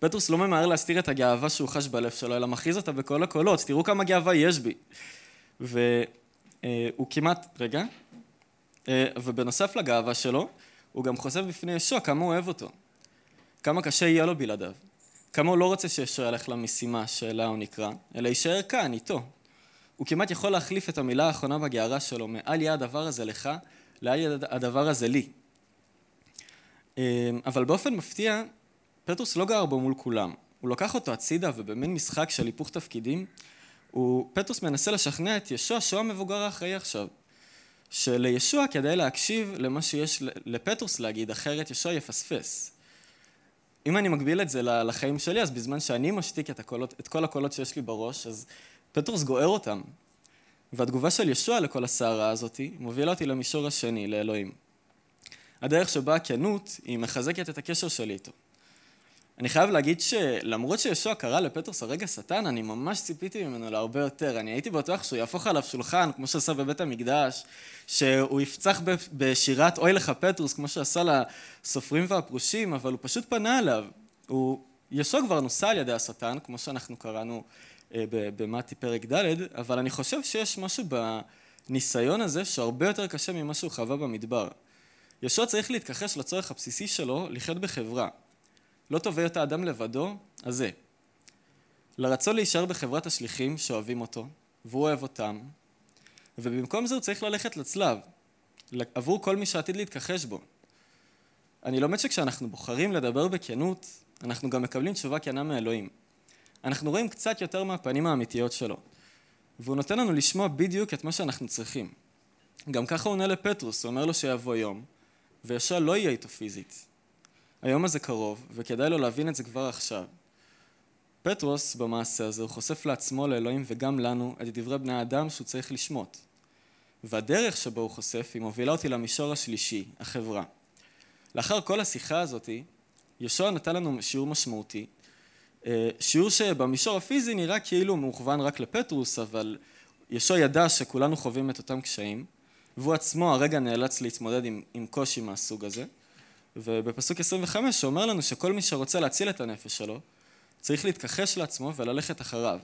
פטרוס לא ממהר להסתיר את הגאווה שהוא חש בלב שלו, אלא מכריז אותה בכל הקולות, תראו כמה גאווה יש בי. והוא כמעט, רגע, ובנוסף לגאווה שלו, הוא גם חושף בפני ישוע כמה הוא אוהב אותו. כמה קשה יהיה לו בלעדיו. כמה הוא לא רוצה שישוע ילך למשימה שאליה הוא נקרא, אלא יישאר כאן, איתו. הוא כמעט יכול להחליף את המילה האחרונה בגערה שלו, מאל יהיה הדבר הזה לך, לאל יהיה הדבר הזה לי. אבל באופן מפתיע, פטרוס לא גר בו מול כולם. הוא לקח אותו הצידה ובמין משחק של היפוך תפקידים, הוא, פטרוס מנסה לשכנע את ישוע שהוא המבוגר האחראי עכשיו. שלישוע כדאי להקשיב למה שיש לפטרוס להגיד, אחרת ישוע יפספס. אם אני מגביל את זה לחיים שלי, אז בזמן שאני משתיק את, הקולות, את כל הקולות שיש לי בראש, אז פטרוס גוער אותם. והתגובה של ישוע לכל הסערה הזאת מובילה אותי למישור השני, לאלוהים. הדרך שבה הכנות היא מחזקת את הקשר שלי איתו. אני חייב להגיד שלמרות שישוע קרא לפטרוס הרגע שטן, אני ממש ציפיתי ממנו להרבה יותר. אני הייתי בטוח שהוא יהפוך עליו שולחן, כמו שעשה בבית המקדש, שהוא יפצח בשירת אוי לך פטרוס, כמו שעשה לסופרים והפרושים, אבל הוא פשוט פנה אליו. הוא... ישוע כבר נוסע על ידי השטן, כמו שאנחנו קראנו אה, במתי פרק ד', אבל אני חושב שיש משהו בניסיון הזה שהרבה יותר קשה ממה שהוא חווה במדבר. ישוע צריך להתכחש לצורך הבסיסי שלו לחיות בחברה. לא טוב היות האדם לבדו, אז זה. לרצון להישאר בחברת השליחים שאוהבים אותו, והוא אוהב אותם, ובמקום זה הוא צריך ללכת לצלב, עבור כל מי שעתיד להתכחש בו. אני לומד שכשאנחנו בוחרים לדבר בכנות, אנחנו גם מקבלים תשובה כנה מאלוהים. אנחנו רואים קצת יותר מהפנים האמיתיות שלו, והוא נותן לנו לשמוע בדיוק את מה שאנחנו צריכים. גם ככה הוא עונה לפטרוס, הוא אומר לו שיבוא יום, וישוע לא יהיה איתו פיזית. היום הזה קרוב, וכדאי לו להבין את זה כבר עכשיו. פטרוס במעשה הזה הוא חושף לעצמו, לאלוהים וגם לנו את דברי בני האדם שהוא צריך לשמוט. והדרך שבו הוא חושף היא מובילה אותי למישור השלישי, החברה. לאחר כל השיחה הזאתי, ישוע נתן לנו שיעור משמעותי, אה, שיעור שבמישור הפיזי נראה כאילו מוכוון רק לפטרוס, אבל ישוע ידע שכולנו חווים את אותם קשיים, והוא עצמו הרגע נאלץ להתמודד עם, עם קושי מהסוג הזה. ובפסוק 25 שאומר לנו שכל מי שרוצה להציל את הנפש שלו, צריך להתכחש לעצמו וללכת אחריו.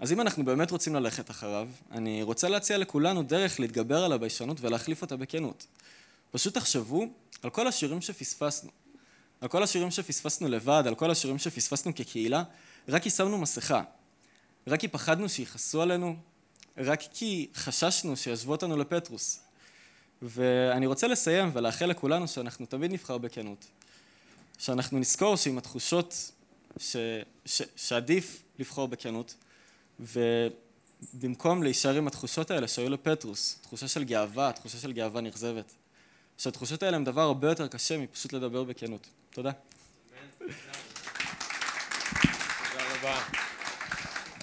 אז אם אנחנו באמת רוצים ללכת אחריו, אני רוצה להציע לכולנו דרך להתגבר על הביישנות ולהחליף אותה בכנות. פשוט תחשבו על כל השירים שפספסנו. על כל השירים שפספסנו לבד, על כל השירים שפספסנו כקהילה, רק כי שמנו מסכה. רק כי פחדנו שיכעסו עלינו, רק כי חששנו שישבו אותנו לפטרוס. ואני רוצה לסיים ולאחל לכולנו שאנחנו תמיד נבחר בכנות. שאנחנו נזכור שעם התחושות ש, ש, שעדיף לבחור בכנות, ובמקום להישאר עם התחושות האלה שהיו לפטרוס, תחושה של גאווה, תחושה של גאווה נכזבת, שהתחושות האלה הן דבר הרבה יותר קשה מפשוט לדבר בכנות. תודה. תודה רבה.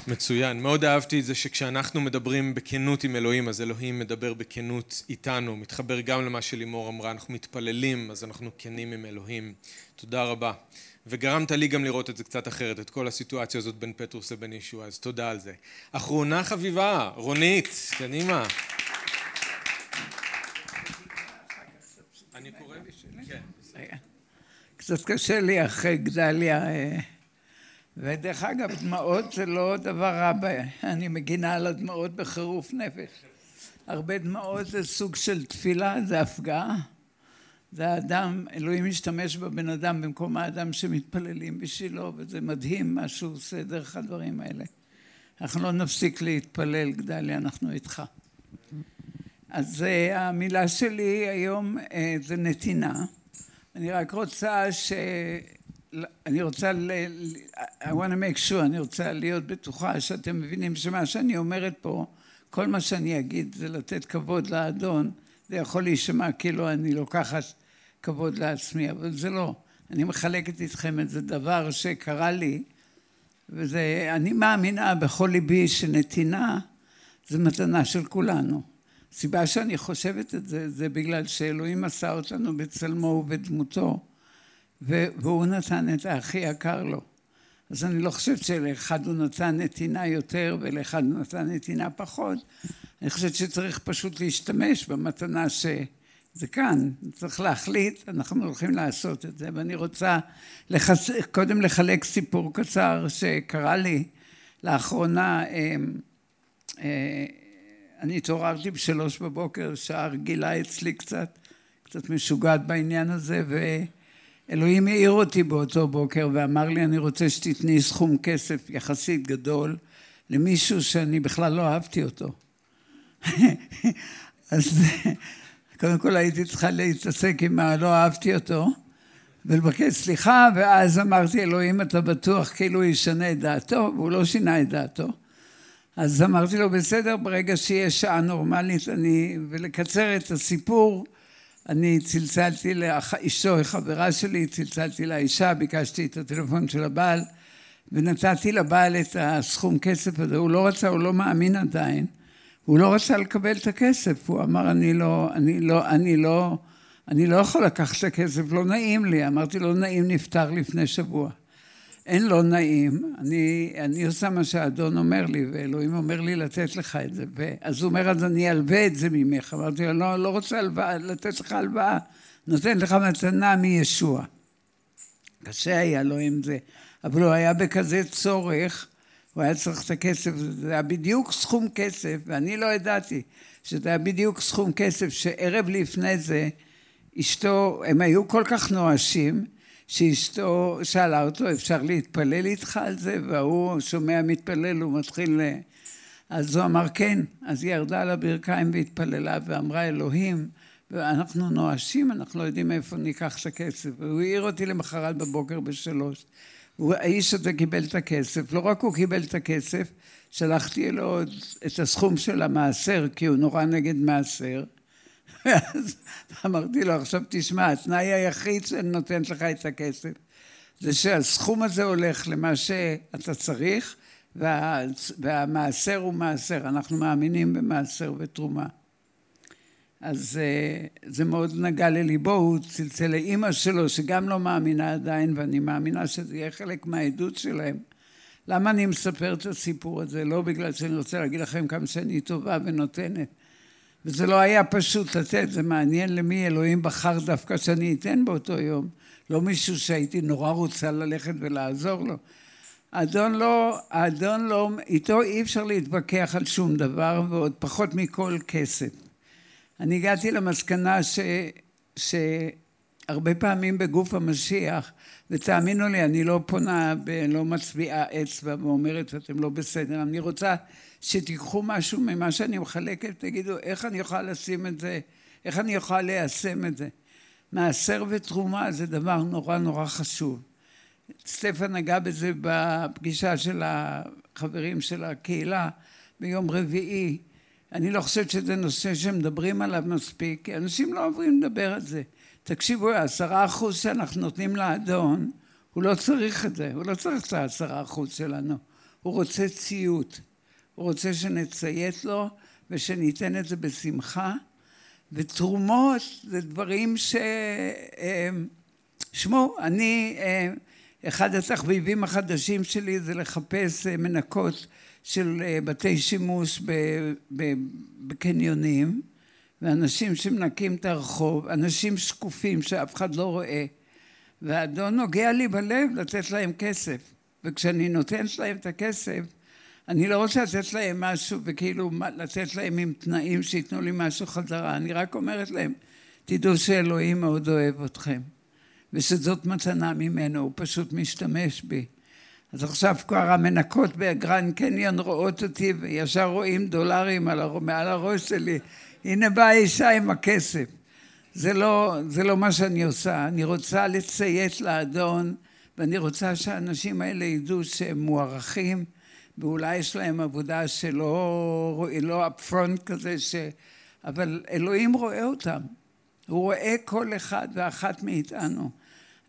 מצוין. מאוד אהבתי את זה שכשאנחנו מדברים בכנות עם אלוהים, אז אלוהים מדבר בכנות איתנו. מתחבר גם למה שלימור אמרה, אנחנו מתפללים, אז אנחנו כנים עם אלוהים. תודה רבה. וגרמת לי גם לראות את זה קצת אחרת, את כל הסיטואציה הזאת בין פטרוס לבין ישוע, אז תודה על זה. אחרונה חביבה, רונית, קדימה. כן. קצת קשה לי אחרי גדליה אה, ודרך אגב, דמעות זה לא דבר רע, אני מגינה על הדמעות בחירוף נפש. הרבה דמעות זה סוג של תפילה, זה הפגעה. זה האדם, אלוהים משתמש בבן אדם במקום האדם שמתפללים בשבילו, וזה מדהים מה שהוא עושה דרך הדברים האלה. אנחנו לא נפסיק להתפלל, גדליה, אנחנו איתך. אז uh, המילה שלי היום uh, זה נתינה. אני רק רוצה ש... אני רוצה, ל, I want to make sure, אני רוצה להיות בטוחה שאתם מבינים שמה שאני אומרת פה, כל מה שאני אגיד זה לתת כבוד לאדון, זה יכול להישמע כאילו אני לוקחת כבוד לעצמי, אבל זה לא. אני מחלקת איתכם איזה דבר שקרה לי, וזה, אני מאמינה בכל ליבי שנתינה זה מתנה של כולנו. הסיבה שאני חושבת את זה, זה בגלל שאלוהים עשה אותנו בצלמו ובדמותו. והוא נתן את הכי יקר לו. אז אני לא חושבת שלאחד הוא נתן נתינה יותר ולאחד הוא נתן נתינה פחות. אני חושבת שצריך פשוט להשתמש במתנה זה כאן, צריך להחליט, אנחנו הולכים לעשות את זה, ואני רוצה לחס... קודם לחלק סיפור קצר שקרה לי לאחרונה. אה, אה, אני התעוררתי בשלוש בבוקר, שעה רגילה אצלי קצת, קצת משוגעת בעניין הזה, ואלוהים העיר אותי באותו בוקר ואמר לי, אני רוצה שתתני סכום כסף יחסית גדול למישהו שאני בכלל לא אהבתי אותו. [LAUGHS] אז קודם כל הייתי צריכה להתעסק עם מה לא אהבתי אותו ולבקש סליחה, ואז אמרתי, אלוהים, אתה בטוח כאילו הוא ישנה את דעתו, והוא לא שינה את דעתו. אז אמרתי לו, בסדר, ברגע שיהיה שעה נורמלית, אני... ולקצר את הסיפור, אני צלצלתי לאשתו, חברה שלי, צלצלתי לאישה, ביקשתי את הטלפון של הבעל, ונתתי לבעל את הסכום כסף הזה. הוא לא רצה, הוא לא מאמין עדיין. הוא לא רצה לקבל את הכסף, הוא אמר, אני לא, אני לא, אני לא, אני לא יכול לקחת את הכסף, לא נעים לי. אמרתי, לא נעים, נפטר לפני שבוע. אין לא נעים, אני, אני עושה מה שהאדון אומר לי, ואלוהים אומר לי לתת לך את זה. אז הוא אומר, אז אני אלווה את זה ממך. אמרתי לו, לא, לא רוצה הלוואה, לתת לך הלוואה, נותן לך מתנה מישוע. קשה היה לו עם זה, אבל הוא היה בכזה צורך, הוא היה צריך את הכסף, זה היה בדיוק סכום כסף, ואני לא ידעתי שזה היה בדיוק סכום כסף שערב לפני זה אשתו, הם היו כל כך נואשים, שאשתו שאלה אותו, אפשר להתפלל איתך על זה? והוא שומע מתפלל, הוא מתחיל... אז הוא אמר כן, אז היא ירדה על הברכיים והתפללה ואמרה אלוהים, ואנחנו נואשים, אנחנו לא יודעים מאיפה ניקח את הכסף. והוא העיר אותי למחרת בבוקר בשלוש. האיש הזה קיבל את הכסף, לא רק הוא קיבל את הכסף, שלחתי לו את הסכום של המעשר, כי הוא נורא נגד מעשר, ואז אמרתי לו, עכשיו תשמע, התנאי היחיד שאני נותנת לך את הכסף זה שהסכום הזה הולך למה שאתה צריך וה, והמעשר הוא מעשר, אנחנו מאמינים במעשר ותרומה. אז אה, זה מאוד נגע לליבו, הוא צלצל לאימא שלו שגם לא מאמינה עדיין ואני מאמינה שזה יהיה חלק מהעדות שלהם. למה אני מספר את הסיפור הזה? לא בגלל שאני רוצה להגיד לכם כמה שאני טובה ונותנת, וזה לא היה פשוט לתת, זה מעניין למי אלוהים בחר דווקא שאני אתן באותו יום. לא מישהו שהייתי נורא רוצה ללכת ולעזור לו. האדון לא, האדון לא, איתו אי אפשר להתווכח על שום דבר, ועוד פחות מכל כסף. אני הגעתי למסקנה ש, שהרבה פעמים בגוף המשיח, ותאמינו לי, אני לא פונה, לא מצביעה אצבע ואומרת, אתם לא בסדר, אני רוצה שתיקחו משהו ממה שאני מחלקת, תגידו איך אני יכולה לשים את זה, איך אני יכולה ליישם את זה. מעשר ותרומה זה דבר נורא נורא חשוב. סטפן נגע בזה בפגישה של החברים של הקהילה ביום רביעי. אני לא חושבת שזה נושא שמדברים עליו מספיק, כי אנשים לא אוהבים לדבר על זה. תקשיבו, העשרה אחוז שאנחנו נותנים לאדון, הוא לא צריך את זה, הוא לא צריך את העשרה אחוז שלנו, הוא רוצה ציות. הוא רוצה שנציית לו ושניתן את זה בשמחה. ותרומות זה דברים ש... שמעו, אני, אחד התחביבים החדשים שלי זה לחפש מנקות של בתי שימוש בקניונים, ואנשים שמנקים את הרחוב, אנשים שקופים שאף אחד לא רואה, והאדון נוגע לי בלב לתת להם כסף, וכשאני נותנת להם את הכסף אני לא רוצה לתת להם משהו וכאילו לתת להם עם תנאים שייתנו לי משהו חזרה, אני רק אומרת להם, תדעו שאלוהים מאוד אוהב אתכם ושזאת מתנה ממנו, הוא פשוט משתמש בי. אז עכשיו כבר המנקות בגרנד קניון רואות אותי וישר רואים דולרים על הר... מעל הראש שלי, הנה באה אישה עם הכסף. זה לא, זה לא מה שאני עושה, אני רוצה לציית לאדון ואני רוצה שהאנשים האלה ידעו שהם מוערכים ואולי יש להם עבודה שלא, לא אפפרונט כזה, ש... אבל אלוהים רואה אותם. הוא רואה כל אחד ואחת מאיתנו.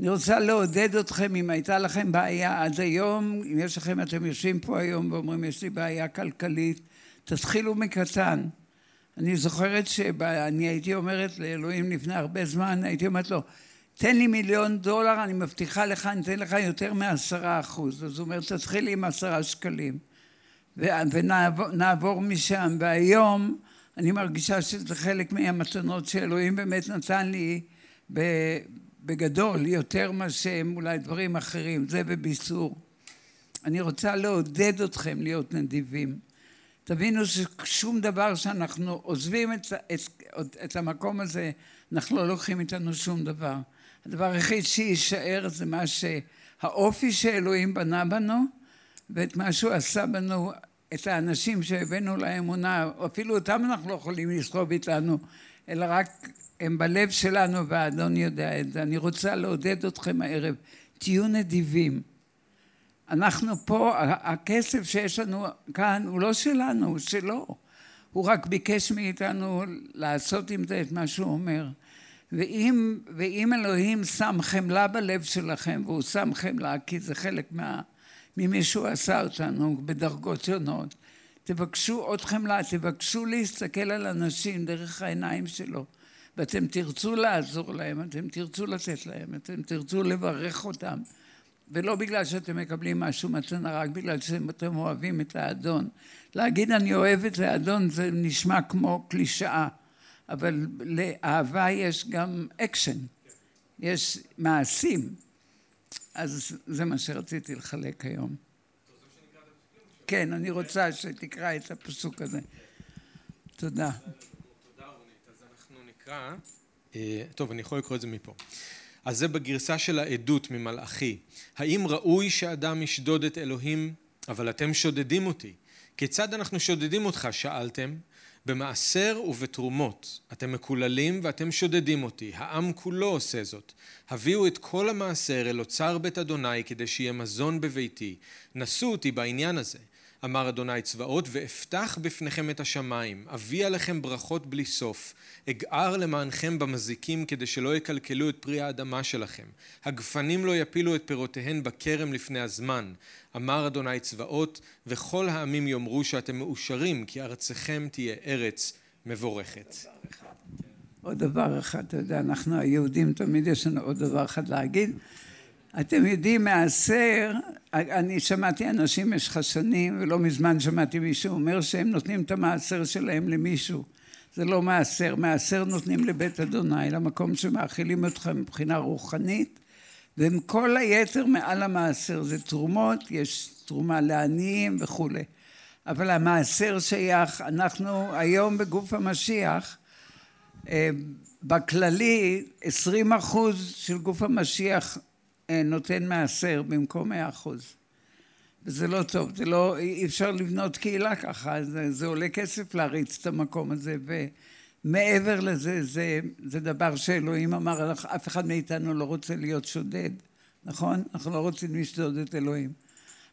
אני רוצה לעודד אתכם, אם הייתה לכם בעיה עד היום, אם יש לכם, אתם יושבים פה היום ואומרים, יש לי בעיה כלכלית, תתחילו מקטן. אני זוכרת שאני הייתי אומרת לאלוהים לפני הרבה זמן, הייתי אומרת לו, תן לי מיליון דולר, אני מבטיחה לך, אני אתן לך יותר מעשרה אחוז. אז הוא אומר, תתחילי עם עשרה שקלים. ונעבור משם. והיום אני מרגישה שזה חלק מהמתנות שאלוהים באמת נתן לי בגדול, יותר מאשר אולי דברים אחרים, זה בביסור. אני רוצה לעודד אתכם להיות נדיבים. תבינו ששום דבר שאנחנו עוזבים את, את, את המקום הזה, אנחנו לא לוקחים איתנו שום דבר. הדבר היחיד שיישאר זה מה שהאופי שאלוהים בנה בנו ואת מה שהוא עשה בנו, את האנשים שהבאנו לאמונה, אפילו אותם אנחנו לא יכולים לסחוב איתנו, אלא רק הם בלב שלנו והאדון יודע את זה. אני רוצה לעודד אתכם הערב, תהיו נדיבים. אנחנו פה, הכסף שיש לנו כאן הוא לא שלנו, הוא שלו. הוא רק ביקש מאיתנו לעשות עם זה את מה שהוא אומר. ואם, ואם אלוהים שם חמלה בלב שלכם, והוא שם חמלה כי זה חלק מה, ממי שהוא עשה אותנו בדרגות שונות, תבקשו עוד חמלה, תבקשו להסתכל על אנשים דרך העיניים שלו. ואתם תרצו לעזור להם, אתם תרצו לתת להם, אתם תרצו לברך אותם. ולא בגלל שאתם מקבלים משהו מתנה, רק בגלל שאתם אוהבים את האדון. להגיד אני אוהב את האדון זה נשמע כמו קלישאה, אבל לאהבה יש גם אקשן, יש מעשים. אז זה מה שרציתי לחלק היום. כן, אני רוצה שתקרא את הפסוק הזה. תודה. תודה רונית. אז אנחנו נקרא, אה, טוב אני יכול לקרוא את זה מפה. אז זה בגרסה של העדות ממלאכי. האם ראוי שאדם ישדוד את אלוהים, אבל אתם שודדים אותי? כיצד אנחנו שודדים אותך? שאלתם. במעשר ובתרומות. אתם מקוללים ואתם שודדים אותי. העם כולו עושה זאת. הביאו את כל המעשר אל אוצר בית אדוני כדי שיהיה מזון בביתי. נשאו אותי בעניין הזה. אמר אדוני צבאות, ואפתח בפניכם את השמיים, אביא עליכם ברכות בלי סוף, אגער למענכם במזיקים כדי שלא יקלקלו את פרי האדמה שלכם, הגפנים לא יפילו את פירותיהן בכרם לפני הזמן, אמר אדוני צבאות, וכל העמים יאמרו שאתם מאושרים, כי ארצכם תהיה ארץ מבורכת. עוד דבר אחד, אתה יודע, אנחנו היהודים תמיד יש לנו עוד דבר אחד להגיד. אתם יודעים, מעשר, אני שמעתי אנשים במשך השנים, ולא מזמן שמעתי מישהו אומר שהם נותנים את המעשר שלהם למישהו. זה לא מעשר, מעשר נותנים לבית אדוני, למקום שמאכילים אותך מבחינה רוחנית, וכל היתר מעל המעשר זה תרומות, יש תרומה לעניים וכולי. אבל המעשר שייך, אנחנו היום בגוף המשיח, אה, בכללי 20 אחוז של גוף המשיח נותן מעשר במקום מאה אחוז. וזה לא טוב, זה לא, אי אפשר לבנות קהילה ככה, זה, זה עולה כסף להריץ את המקום הזה, ומעבר לזה, זה, זה דבר שאלוהים אמר, אף אחד מאיתנו לא רוצה להיות שודד, נכון? אנחנו לא רוצים לשדוד את אלוהים.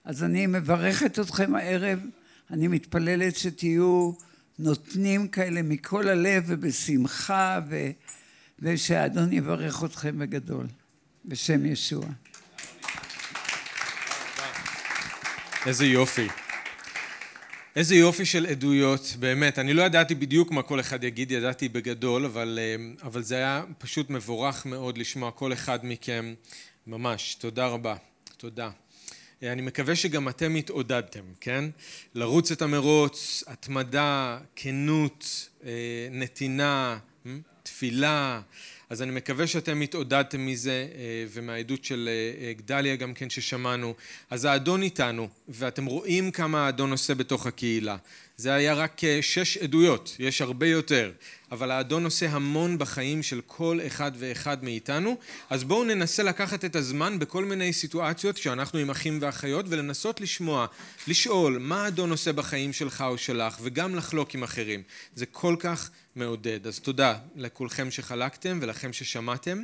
אז אני מברכת אתכם הערב, אני מתפללת שתהיו נותנים כאלה מכל הלב ובשמחה, ו, ושהאדון יברך אתכם בגדול. בשם ישוע. איזה יופי. איזה יופי של עדויות, באמת. אני לא ידעתי בדיוק מה כל אחד יגיד, ידעתי בגדול, אבל, אה, אבל זה היה פשוט מבורך מאוד לשמוע כל אחד מכם. ממש. תודה רבה. תודה. אה, אני מקווה שגם אתם התעודדתם, כן? לרוץ את המרוץ, התמדה, כנות, אה, נתינה, תפילה. אז אני מקווה שאתם התעודדתם מזה אה, ומהעדות של אה, אה, גדליה גם כן ששמענו. אז האדון איתנו ואתם רואים כמה האדון עושה בתוך הקהילה. זה היה רק שש עדויות, יש הרבה יותר, אבל האדון עושה המון בחיים של כל אחד ואחד מאיתנו, אז בואו ננסה לקחת את הזמן בכל מיני סיטואציות שאנחנו עם אחים ואחיות ולנסות לשמוע, לשאול מה האדון עושה בחיים שלך או שלך וגם לחלוק עם אחרים. זה כל כך מעודד. אז תודה לכולכם שחלקתם ולכם ששמעתם.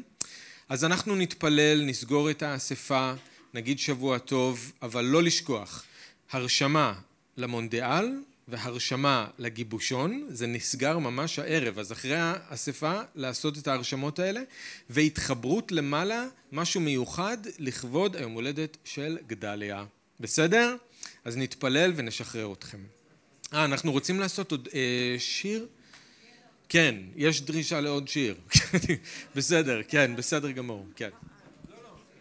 אז אנחנו נתפלל, נסגור את האספה, נגיד שבוע טוב, אבל לא לשכוח, הרשמה למונדיאל והרשמה לגיבושון, זה נסגר ממש הערב, אז אחרי האספה לעשות את ההרשמות האלה, והתחברות למעלה, משהו מיוחד לכבוד היום הולדת של גדליה. בסדר? אז נתפלל ונשחרר אתכם. אה, אנחנו רוצים לעשות עוד אה, שיר? כן, יש דרישה לעוד שיר. [LAUGHS] בסדר, כן, בסדר גמור, כן.